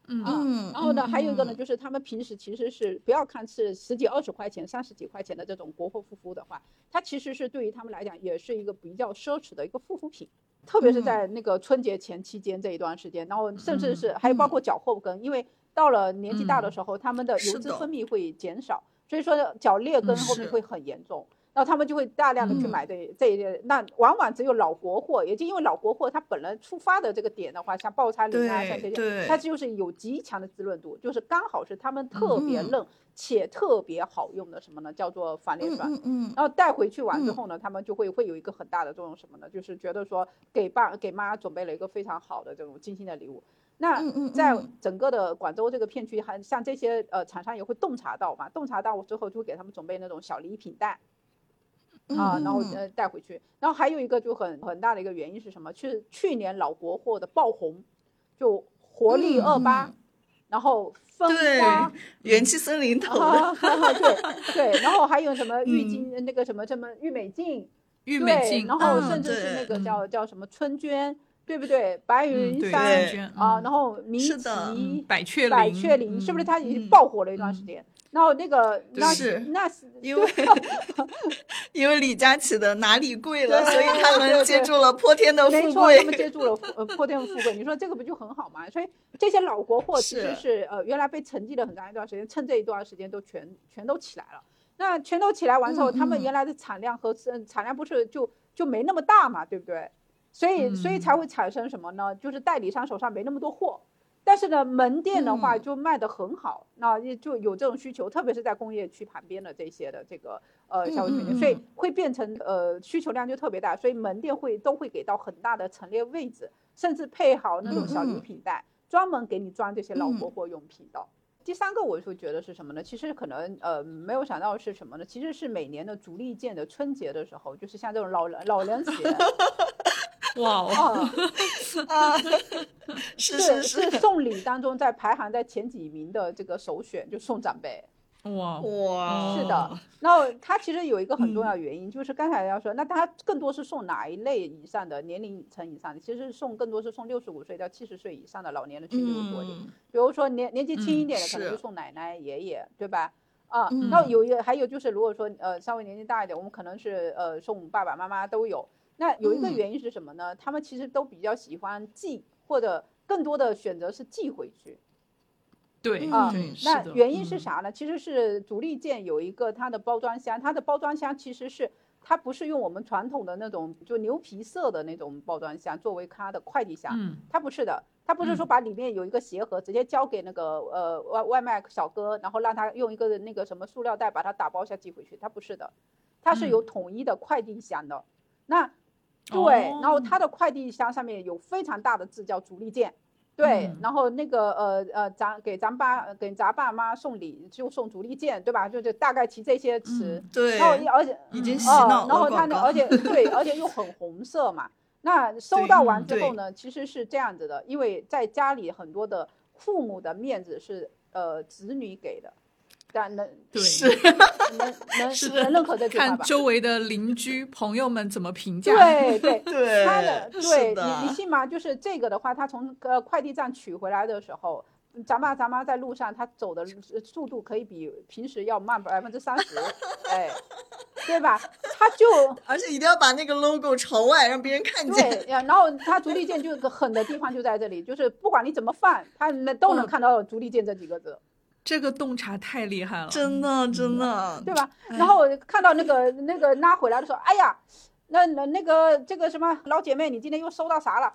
嗯，然后呢，还有一个呢，就是他们平时其实是不要看是十几二十块钱、三十几块钱的这种国货护肤的话，它其实是对于他们来讲也是一个比较奢侈的一个护肤品，特别是在那个春节前期间这一段时间，然后甚至是还有包括脚后跟，因为到了年纪大的时候，他们的油脂分泌会减少。所以说脚裂跟后面会很严重，那他们就会大量的去买这这一类，那往往只有老国货，也就因为老国货它本来出发的这个点的话，像爆拆林啊，像这些，它就是有极强的滋润度，就是刚好是他们特别嫩且特别好用的什么呢？叫做防裂霜。嗯嗯。然后带回去完之后呢，他们就会会有一个很大的作用什么呢？就是觉得说给爸给妈准备了一个非常好的这种精心的礼物。那在整个的广州这个片区，还像这些呃厂商也会洞察到嘛？洞察到之后就会给他们准备那种小礼品袋，啊，然后呃带回去。然后还有一个就很很大的一个原因是什么？去去年老国货的爆红，就活力二八，然后分花，元气森林头，对对，然后还有什么郁金那个什么什么郁美净，郁美净，然后甚至是那个叫叫什么春娟，对不对？白云山啊，然后明奇、百雀百雀羚，是不是它已经爆火了一段时间？然后那个那是那是因为 因为李佳琦的哪里贵了，所以他们接住了泼天的富贵，他们接住了呃泼天的富贵。你说这个不就很好吗？所以这些老国货其实是呃原来被沉寂了很长一段时间，趁这一段时间都全全都起来了。那全都起来完之后，他们原来的产量和产量不是就就没那么大嘛，对不对？所以所以才会产生什么呢？就是代理商手上没那么多货。但是呢，门店的话就卖得很好，那也就有这种需求，特别是在工业区旁边的这些的这个呃消费群体，所以会变成呃需求量就特别大，所以门店会都会给到很大的陈列位置，甚至配好那种小礼品袋，专门给你装这些老国货用品的。第三个我就觉得是什么呢？其实可能呃没有想到是什么呢？其实是每年的足力健的春节的时候，就是像这种老人老人节。哇哦！啊，是是是送礼当中在排行在前几名的这个首选，就送长辈。哇哇！是的，然后它其实有一个很重要原因，就是刚才要说，那它更多是送哪一类以上的年龄层以上的？其实送更多是送六十五岁到七十岁以上的老年的群体多一点。比如说年年纪轻一点的，可能就送奶奶爷爷，对吧？啊，那有一个还有就是，如果说呃稍微年纪大一点，我们可能是呃送爸爸妈妈都有。那有一个原因是什么呢？他们其实都比较喜欢寄，或者更多的选择是寄回去。对啊，那原因是啥呢？其实是足力健有一个它的包装箱，它的包装箱其实是它不是用我们传统的那种就牛皮色的那种包装箱作为它的快递箱，它不是的，它不是说把里面有一个鞋盒直接交给那个呃外外卖小哥，然后让他用一个那个什么塑料袋把它打包下寄回去，它不是的，它是有统一的快递箱的。那对，然后它的快递箱上面有非常大的字叫“足力健”，对，然后那个呃呃，咱给咱爸给咱爸妈送礼就送足力健，对吧？就就大概提这些词，对，然后而且已经洗脑然后他那而且 对，而且又很红色嘛。那收到完之后呢，其实是这样子的，因为在家里很多的父母的面子是呃子女给的。能对能能 能认可这句话吧？看周围的邻居朋友们怎么评价。对对 对，他的对你你信吗？就是这个的话，他从呃快递站取回来的时候，咱爸咱妈在路上，他走的速度可以比平时要慢百分之三十，哎，对吧？他就 而且一定要把那个 logo 朝外，让别人看见。对，然后他足力健就个狠的地方就在这里，就是不管你怎么放，他们都能看到足力健这几个字。这个洞察太厉害了，真的真的，对吧？然后我看到那个那个拉回来的时候，哎呀，那那那个这个什么老姐妹，你今天又收到啥了？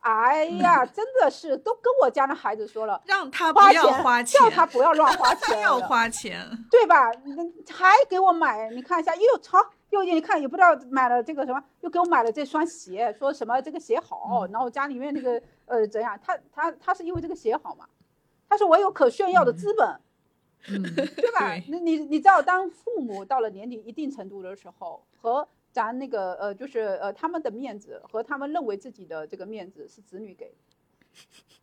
哎呀，真的是都跟我家的孩子说了，让他不要花钱，叫他不要乱花 钱，要花钱，对吧？还给我买，你看一下，又操，又你看也不知道买了这个什么，又给我买了这双鞋，说什么这个鞋好，然后家里面那个呃怎样？他他他是因为这个鞋好嘛？他说：“我有可炫耀的资本，对吧？那你你知道，当父母到了年龄一定程度的时候，和咱那个呃，就是呃，他们的面子和他们认为自己的这个面子是子女给，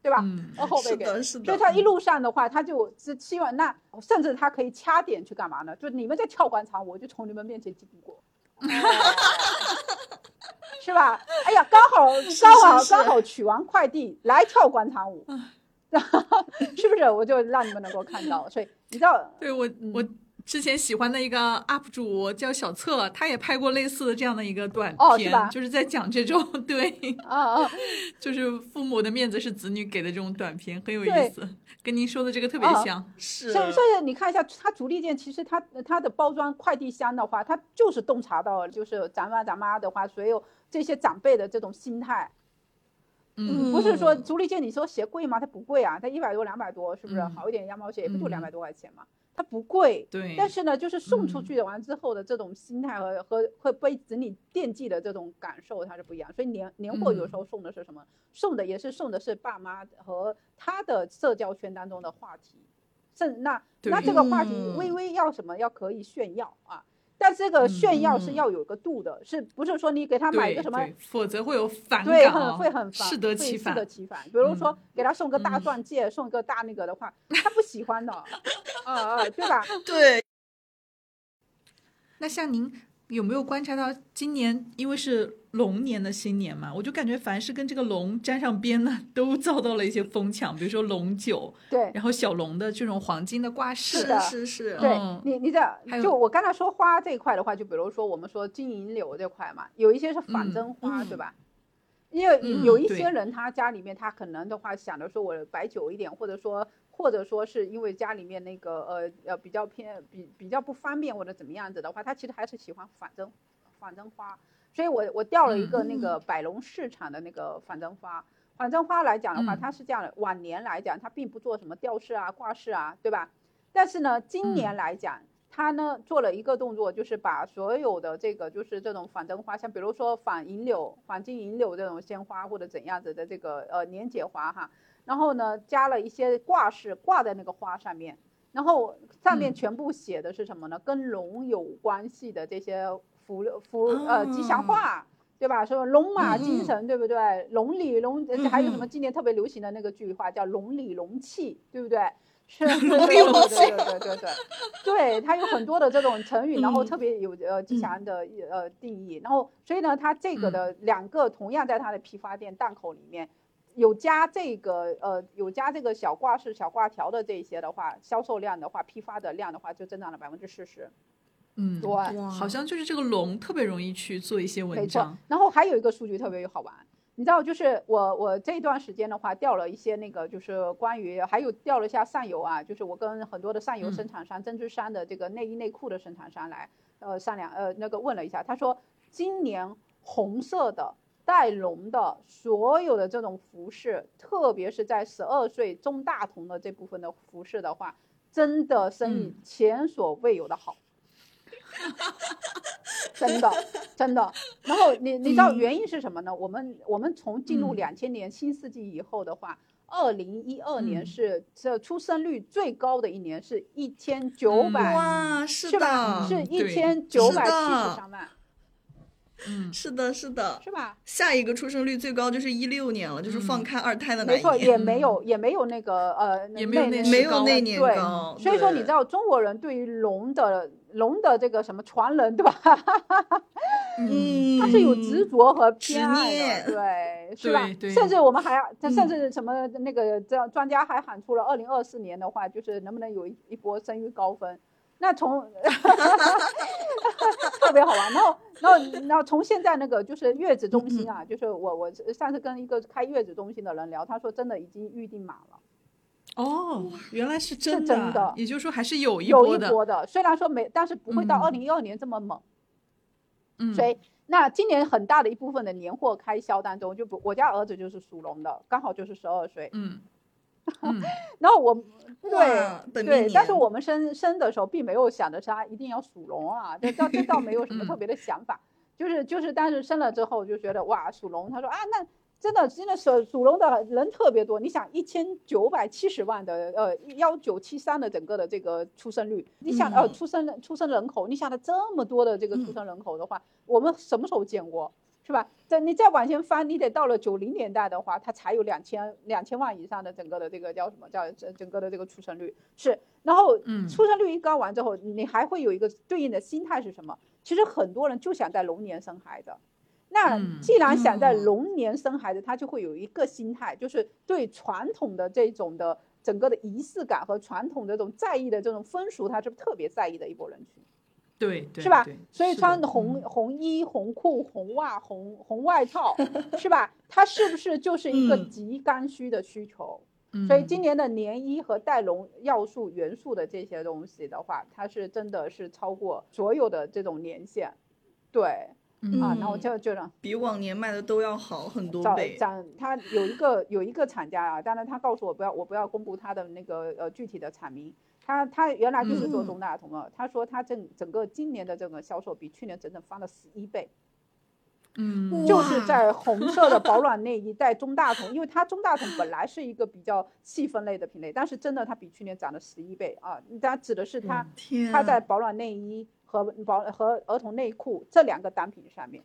对吧？呃，后辈给，所以他一路上的话，他就是希望那甚至他可以掐点去干嘛呢？就你们在跳广场，我就从你们面前经过，是吧？哎呀，刚好刚好刚好取完快递来跳广场舞。” 是不是？我就让你们能够看到，所以你知道，对我我之前喜欢的一个 UP 主叫小策，他也拍过类似的这样的一个短片，就是在讲这种 对啊啊，就是父母的面子是子女给的这种短片，很有意思，跟您说的这个特别像。是，所以所以你看一下，它足力健其实它它的包装快递箱的话，它就是洞察到，就是咱爸咱妈的话，所有这些长辈的这种心态。嗯，不是说足力健，你说鞋贵吗？它不贵啊，它一百多、两百多，是不是？好一点羊毛鞋也不就两百多块钱嘛，它不贵。对。但是呢，就是送出去的完之后的这种心态和和会被子女惦记的这种感受，它是不一样。所以年年货有时候送的是什么？送的也是送的是爸妈和他的社交圈当中的话题，甚那那这个话题微微要什么要可以炫耀啊。但这个炫耀是要有个度的，是不是说你给他买一个什么，否则会有反感，对，很会很适得其反，适得其反。比如说给他送个大钻戒，送一个大那个的话，他不喜欢的，啊啊，对吧？对。那像您。有没有观察到今年，因为是龙年的新年嘛，我就感觉凡是跟这个龙沾上边的，都遭到了一些疯抢，比如说龙酒，对，然后小龙的这种黄金的挂饰，是的，是是，对你你这就我刚才说花这一块的话，就比如说我们说金银柳这块嘛，有一些是仿真花，对吧？因为有一些人他家里面他可能的话想着说我摆久一点，或者说。或者说是因为家里面那个呃呃比较偏比比较不方便或者怎么样子的话，他其实还是喜欢仿真仿真花，所以我我调了一个那个百龙市场的那个仿真花。仿真花来讲的话，它是这样的，往年来讲它并不做什么吊饰啊挂饰啊，对吧？但是呢，今年来讲，它呢做了一个动作，就是把所有的这个就是这种仿真花，像比如说仿银柳、仿金银柳这种鲜花或者怎样子的这个呃年节花哈。然后呢，加了一些挂饰挂在那个花上面，然后上面全部写的是什么呢？跟龙有关系的这些福福呃吉祥话，对吧？说龙马精神，对不对？龙里龙，还有什么今年特别流行的那个句话叫龙里龙气，对不对？是，对对对对对对，对它有很多的这种成语，然后特别有呃吉祥的呃定义，然后所以呢，它这个的两个同样在它的批发店档口里面。有加这个呃，有加这个小挂饰、小挂条的这些的话，销售量的话，批发的量的话，就增长了百分之四十。嗯，对，好像就是这个龙特别容易去做一些文章。然后还有一个数据特别好玩，你知道，就是我我这段时间的话，调了一些那个，就是关于还有调了一下上游啊，就是我跟很多的上游生产商、针织衫的这个内衣内裤的生产商来呃商量，呃那个问了一下，他说今年红色的。带龙的所有的这种服饰，特别是在十二岁中大童的这部分的服饰的话，真的生意前所未有的好，真的真的。然后你你知道原因是什么呢？我们我们从进入两千年新世纪以后的话，二零一二年是这出生率最高的一年，是一千九百哇，是吧？是一千九百七十三万。嗯，是的，是的，是吧？下一个出生率最高就是一六年了，就是放开二胎的那一年。没错，也没有，也没有那个呃，也没有那没有那年高。所以说，你知道中国人对于龙的龙的这个什么传人，对吧？嗯，他是有执着和偏爱的，对，是吧？甚至我们还要，甚至什么那个这专家还喊出了二零二四年的话，就是能不能有一一波生育高峰。那从 特别好玩，然后，然后，然后从现在那个就是月子中心啊，就是我我上次跟一个开月子中心的人聊，他说真的已经预定满了。哦，原来是真的，真的，也就是说还是有一波的。有一波的，虽然说没，但是不会到二零一二年这么猛。嗯。所以，那今年很大的一部分的年货开销当中，就不，我家儿子就是属龙的，刚好就是十二岁。嗯。然后我对对，但是我们生生的时候并没有想着他一定要属龙啊，这倒这倒没有什么特别的想法，就是就是，但是生了之后就觉得哇属龙，他说啊那真的真的属属龙的人特别多，你想一千九百七十万的呃幺九七三的整个的这个出生率，你想呃出生出生人口，你想的这么多的这个出生人口的话，我们什么时候见过？是吧？在你再往前翻，你得到了九零年代的话，它才有两千两千万以上的整个的这个叫什么叫整整个的这个出生率是。然后，嗯，出生率一高完之后，你还会有一个对应的心态是什么？其实很多人就想在龙年生孩子。那既然想在龙年生孩子，他就会有一个心态，就是对传统的这种的整个的仪式感和传统的这种在意的这种风俗，他是特别在意的一波人群。对，是吧？所以穿红红衣、红裤、红袜、红红外套，是吧？它是不是就是一个极刚需的需求？所以今年的年衣和带龙要素元素的这些东西的话，它是真的是超过所有的这种年限。对，啊，那我就觉得比往年卖的都要好很多倍。涨，他有一个有一个厂家啊，当然他告诉我不要，我不要公布他的那个呃具体的厂名。他他原来就是做中大同的，他说他整整个今年的这个销售比去年整整翻了十一倍，嗯，就是在红色的保暖内衣带中大同，因为它中大同本来是一个比较细分类的品类，但是真的它比去年涨了十一倍啊，它指的是它它在保暖内衣。和保和儿童内裤这两个单品上面。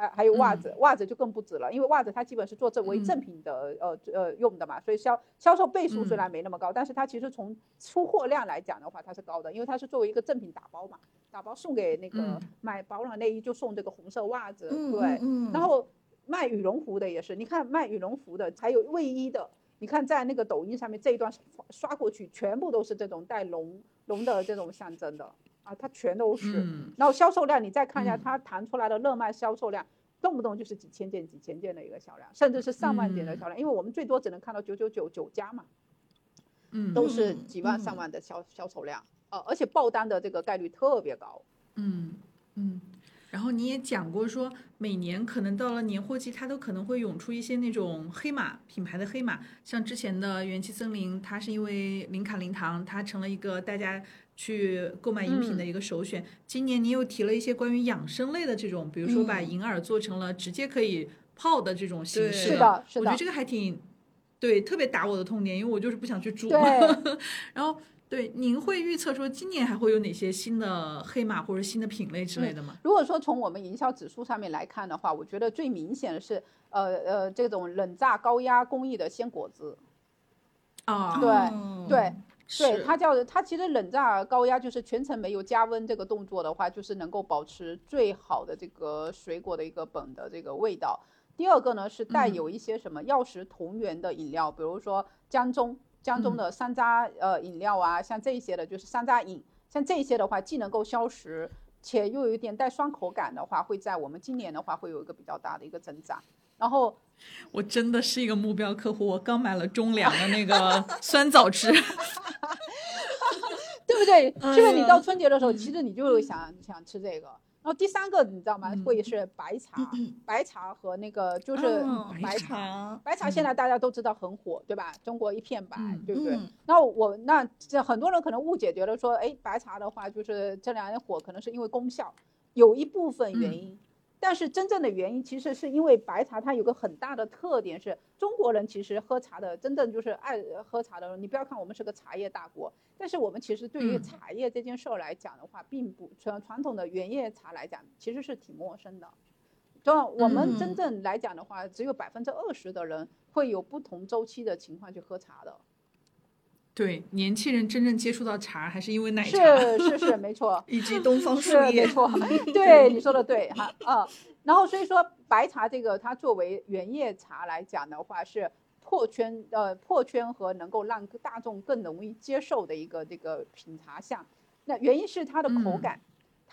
还还有袜子，袜子就更不止了，因为袜子它基本是做这为正品的，呃呃用的嘛，所以销销售倍数虽然没那么高，但是它其实从出货量来讲的话，它是高的，因为它是作为一个正品打包嘛，打包送给那个买保暖内衣就送这个红色袜子，对，然后卖羽绒服的也是，你看卖羽绒服的，还有卫衣的，你看在那个抖音上面这一段刷过去，全部都是这种带龙龙的这种象征的。啊，它全都是，然后销售量你再看一下，它弹出来的热卖销售量，动不动就是几千件、几千件的一个销量，甚至是上万件的销量，因为我们最多只能看到九九九九家嘛，嗯，都是几万上万的销销售量，呃，而且爆单的这个概率特别高，嗯嗯。然后你也讲过说，每年可能到了年货季，它都可能会涌出一些那种黑马品牌的黑马，像之前的元气森林，它是因为零卡零糖，它成了一个大家去购买饮品的一个首选。今年你又提了一些关于养生类的这种，比如说把银耳做成了直接可以泡的这种形式，是的，我觉得这个还挺对，特别打我的痛点，因为我就是不想去煮。然后。对，您会预测说今年还会有哪些新的黑马或者新的品类之类的吗？如果说从我们营销指数上面来看的话，我觉得最明显的是，呃呃，这种冷榨高压工艺的鲜果汁。啊，对对对，它叫它其实冷榨高压就是全程没有加温这个动作的话，就是能够保持最好的这个水果的一个本的这个味道。第二个呢是带有一些什么药食同源的饮料，比如说江中。江中的山楂呃饮料啊，像这些的，就是山楂饮，像这些的话，既能够消食，且又有一点带酸口感的话，会在我们今年的话会有一个比较大的一个增长。然后，我真的是一个目标客户，我刚买了中粮的那个酸枣汁，对不对？就是你到春节的时候，其实你就想想吃这个。然后第三个你知道吗？会是白茶，白茶和那个就是白茶，白茶现在大家都知道很火，对吧？中国一片白，对不对？那我那这很多人可能误解，觉得说，哎，白茶的话就是这两年火，可能是因为功效，有一部分原因。但是真正的原因其实是因为白茶它有个很大的特点是，中国人其实喝茶的真正就是爱喝茶的人。你不要看我们是个茶叶大国，但是我们其实对于茶叶这件事儿来讲的话，并不传传统的原叶茶来讲，其实是挺陌生的。就我们真正来讲的话，只有百分之二十的人会有不同周期的情况去喝茶的。对，年轻人真正接触到茶还是因为奶茶，是是是，没错，以及东方树叶，没错，对，你说的对哈，啊，然后所以说白茶这个它作为原叶茶来讲的话，是破圈呃破圈和能够让大众更容易接受的一个这个品茶项，那原因是它的口感。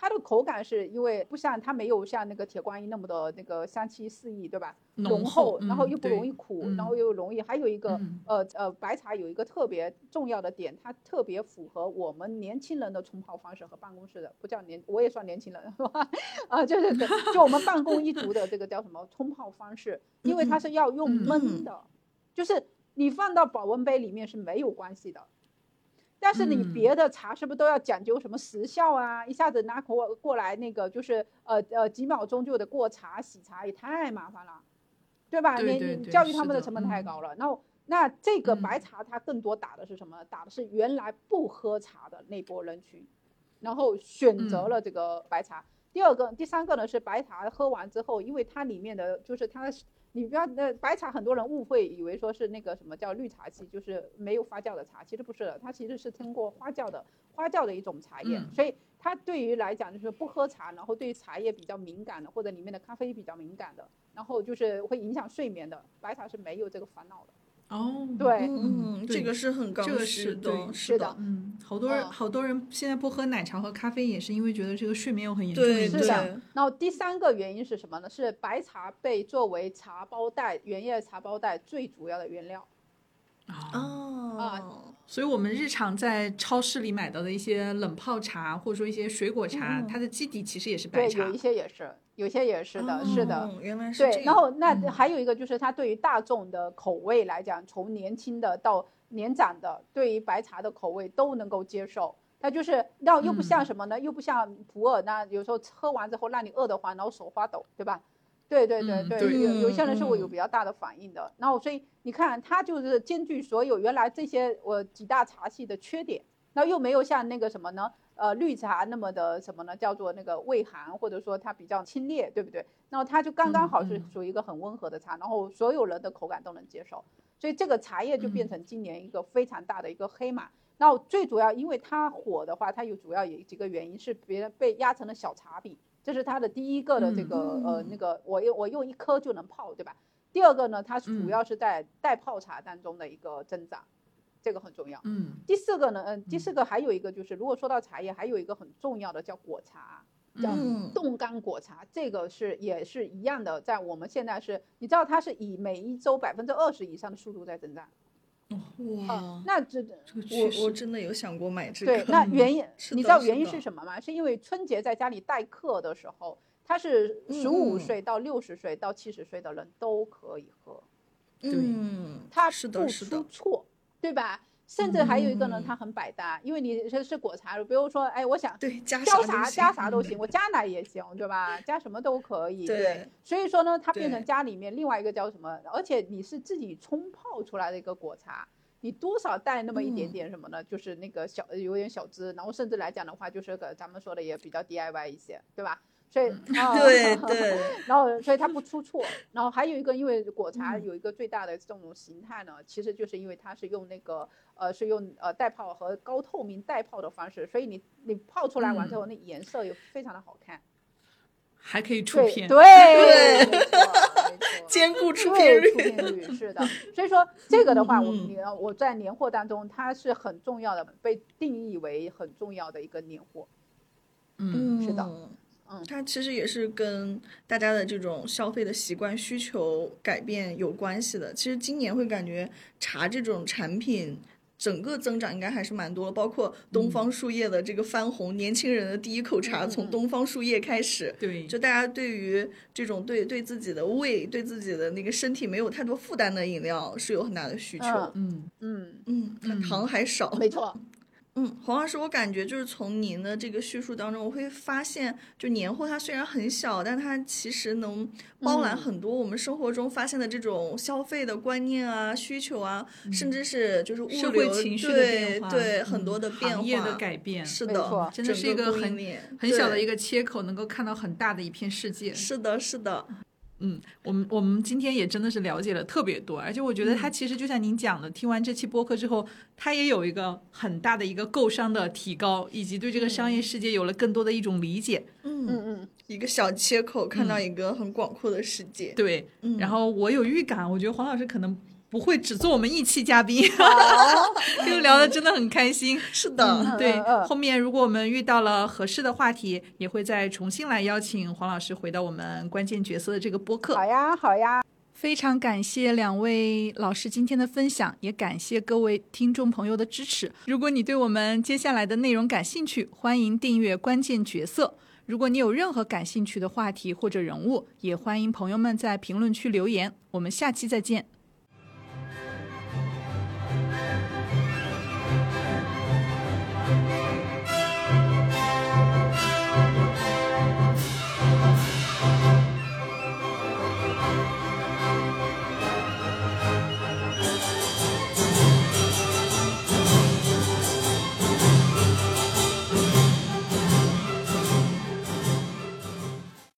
它的口感是因为不像它没有像那个铁观音那么的那个香气四溢，对吧？浓厚，然后又不容易苦，然后又容易。还有一个呃呃，白茶有一个特别重要的点，它特别符合我们年轻人的冲泡方式和办公室的，不叫年，我也算年轻人是吧？啊，就是 就我们办公一族的这个叫什么冲泡方式，因为它是要用焖的，就是你放到保温杯里面是没有关系的。但是你别的茶是不是都要讲究什么时效啊？一下子拿过过来那个就是呃呃几秒钟就得过茶洗茶也太麻烦了，对吧？你你教育他们的成本太高了。然后那这个白茶它更多打的是什么？打的是原来不喝茶的那波人群，然后选择了这个白茶。第二个、第三个呢是白茶喝完之后，因为它里面的就是它。你不要那白茶，很多人误会以为说是那个什么叫绿茶器，就是没有发酵的茶，其实不是的，它其实是通过发酵的发酵的一种茶叶，所以它对于来讲就是不喝茶，然后对于茶叶比较敏感的，或者里面的咖啡比较敏感的，然后就是会影响睡眠的，白茶是没有这个烦恼的。哦，对，嗯，这个是很高是的，是的，嗯，好多人，好多人现在不喝奶茶和咖啡，也是因为觉得这个睡眠又很严重。对，是的。然后第三个原因是什么呢？是白茶被作为茶包袋原叶茶包袋最主要的原料。哦啊，所以我们日常在超市里买到的一些冷泡茶，或者说一些水果茶，它的基底其实也是白茶。对，有一些也是，有些也是的，是的。原来是对，然后那还有一个就是它对于大众的口味来讲，从年轻的到年长的，对于白茶的口味都能够接受。它就是，那又不像什么呢？又不像普洱，那有时候喝完之后让你饿得慌，然后手发抖，对吧？对对对对，有有些人是我有比较大的反应的。然后所以你看，它就是兼具所有原来这些我几大茶系的缺点。然后又没有像那个什么呢？呃，绿茶那么的什么呢？叫做那个胃寒，或者说它比较清冽，对不对？然后它就刚刚好是属于一个很温和的茶，然后所有人的口感都能接受，所以这个茶叶就变成今年一个非常大的一个黑马。然后最主要，因为它火的话，它有主要有几个原因是别人被压成了小茶饼，这是它的第一个的这个呃那个我用我用一颗就能泡，对吧？第二个呢，它主要是在代泡茶当中的一个增长。这个很重要。嗯，第四个呢，嗯，第四个还有一个就是，如果说到茶叶，还有一个很重要的叫果茶，叫冻干果茶。这个是也是一样的，在我们现在是，你知道它是以每一周百分之二十以上的速度在增长。哇，那这我我真的有想过买这个。对，那原因 你知道原因是什么吗？是因为春节在家里待客的时候，它是十五岁到六十岁到七十岁的人都可以喝。嗯，它不出错。对吧？甚至还有一个呢，它很百搭，因为你是是果茶，比如说，哎，我想对加啥加啥都行，我加奶也行，对吧？加什么都可以。对，所以说呢，它变成家里面另外一个叫什么？而且你是自己冲泡出来的一个果茶，你多少带那么一点点什么呢？就是那个小有点小资，然后甚至来讲的话，就是个咱们说的也比较 DIY 一些，对吧？所以对 对，然后所以它不出错。然后还有一个，因为果茶有一个最大的这种形态呢，其实就是因为它是用那个呃是用呃带泡和高透明带泡的方式，所以你你泡出来完之后，那颜色又非常的好看，还可以出片，对 对，兼顾出片率是的。所以说这个的话，我们我在年货当中，它是很重要的，被定义为很重要的一个年货。嗯，是的。嗯，它其实也是跟大家的这种消费的习惯需求改变有关系的。其实今年会感觉茶这种产品整个增长应该还是蛮多，包括东方树叶的这个翻红，年轻人的第一口茶从东方树叶开始。对，就大家对于这种对对自己的胃、对自己的那个身体没有太多负担的饮料是有很大的需求。嗯嗯嗯，糖还少。没错。嗯，黄老师，我感觉就是从您的这个叙述当中，我会发现，就年货它虽然很小，但它其实能包揽很多我们生活中发现的这种消费的观念啊、需求啊，甚至是就是物流对对很多的变化的改变，是的，真的是一个很很小的一个切口，能够看到很大的一片世界。是的，是的。嗯，我们我们今天也真的是了解了特别多，而且我觉得他其实就像您讲的，听完这期播客之后，他也有一个很大的一个构商的提高，以及对这个商业世界有了更多的一种理解。嗯嗯嗯，一个小切口看到一个很广阔的世界。对，然后我有预感，我觉得黄老师可能。不会只做我们一期嘉宾，就聊的真的很开心。是的，对。后面如果我们遇到了合适的话题，也会再重新来邀请黄老师回到我们关键角色的这个播客。好呀，好呀。非常感谢两位老师今天的分享，也感谢各位听众朋友的支持。如果你对我们接下来的内容感兴趣，欢迎订阅关键角色。如果你有任何感兴趣的话题或者人物，也欢迎朋友们在评论区留言。我们下期再见。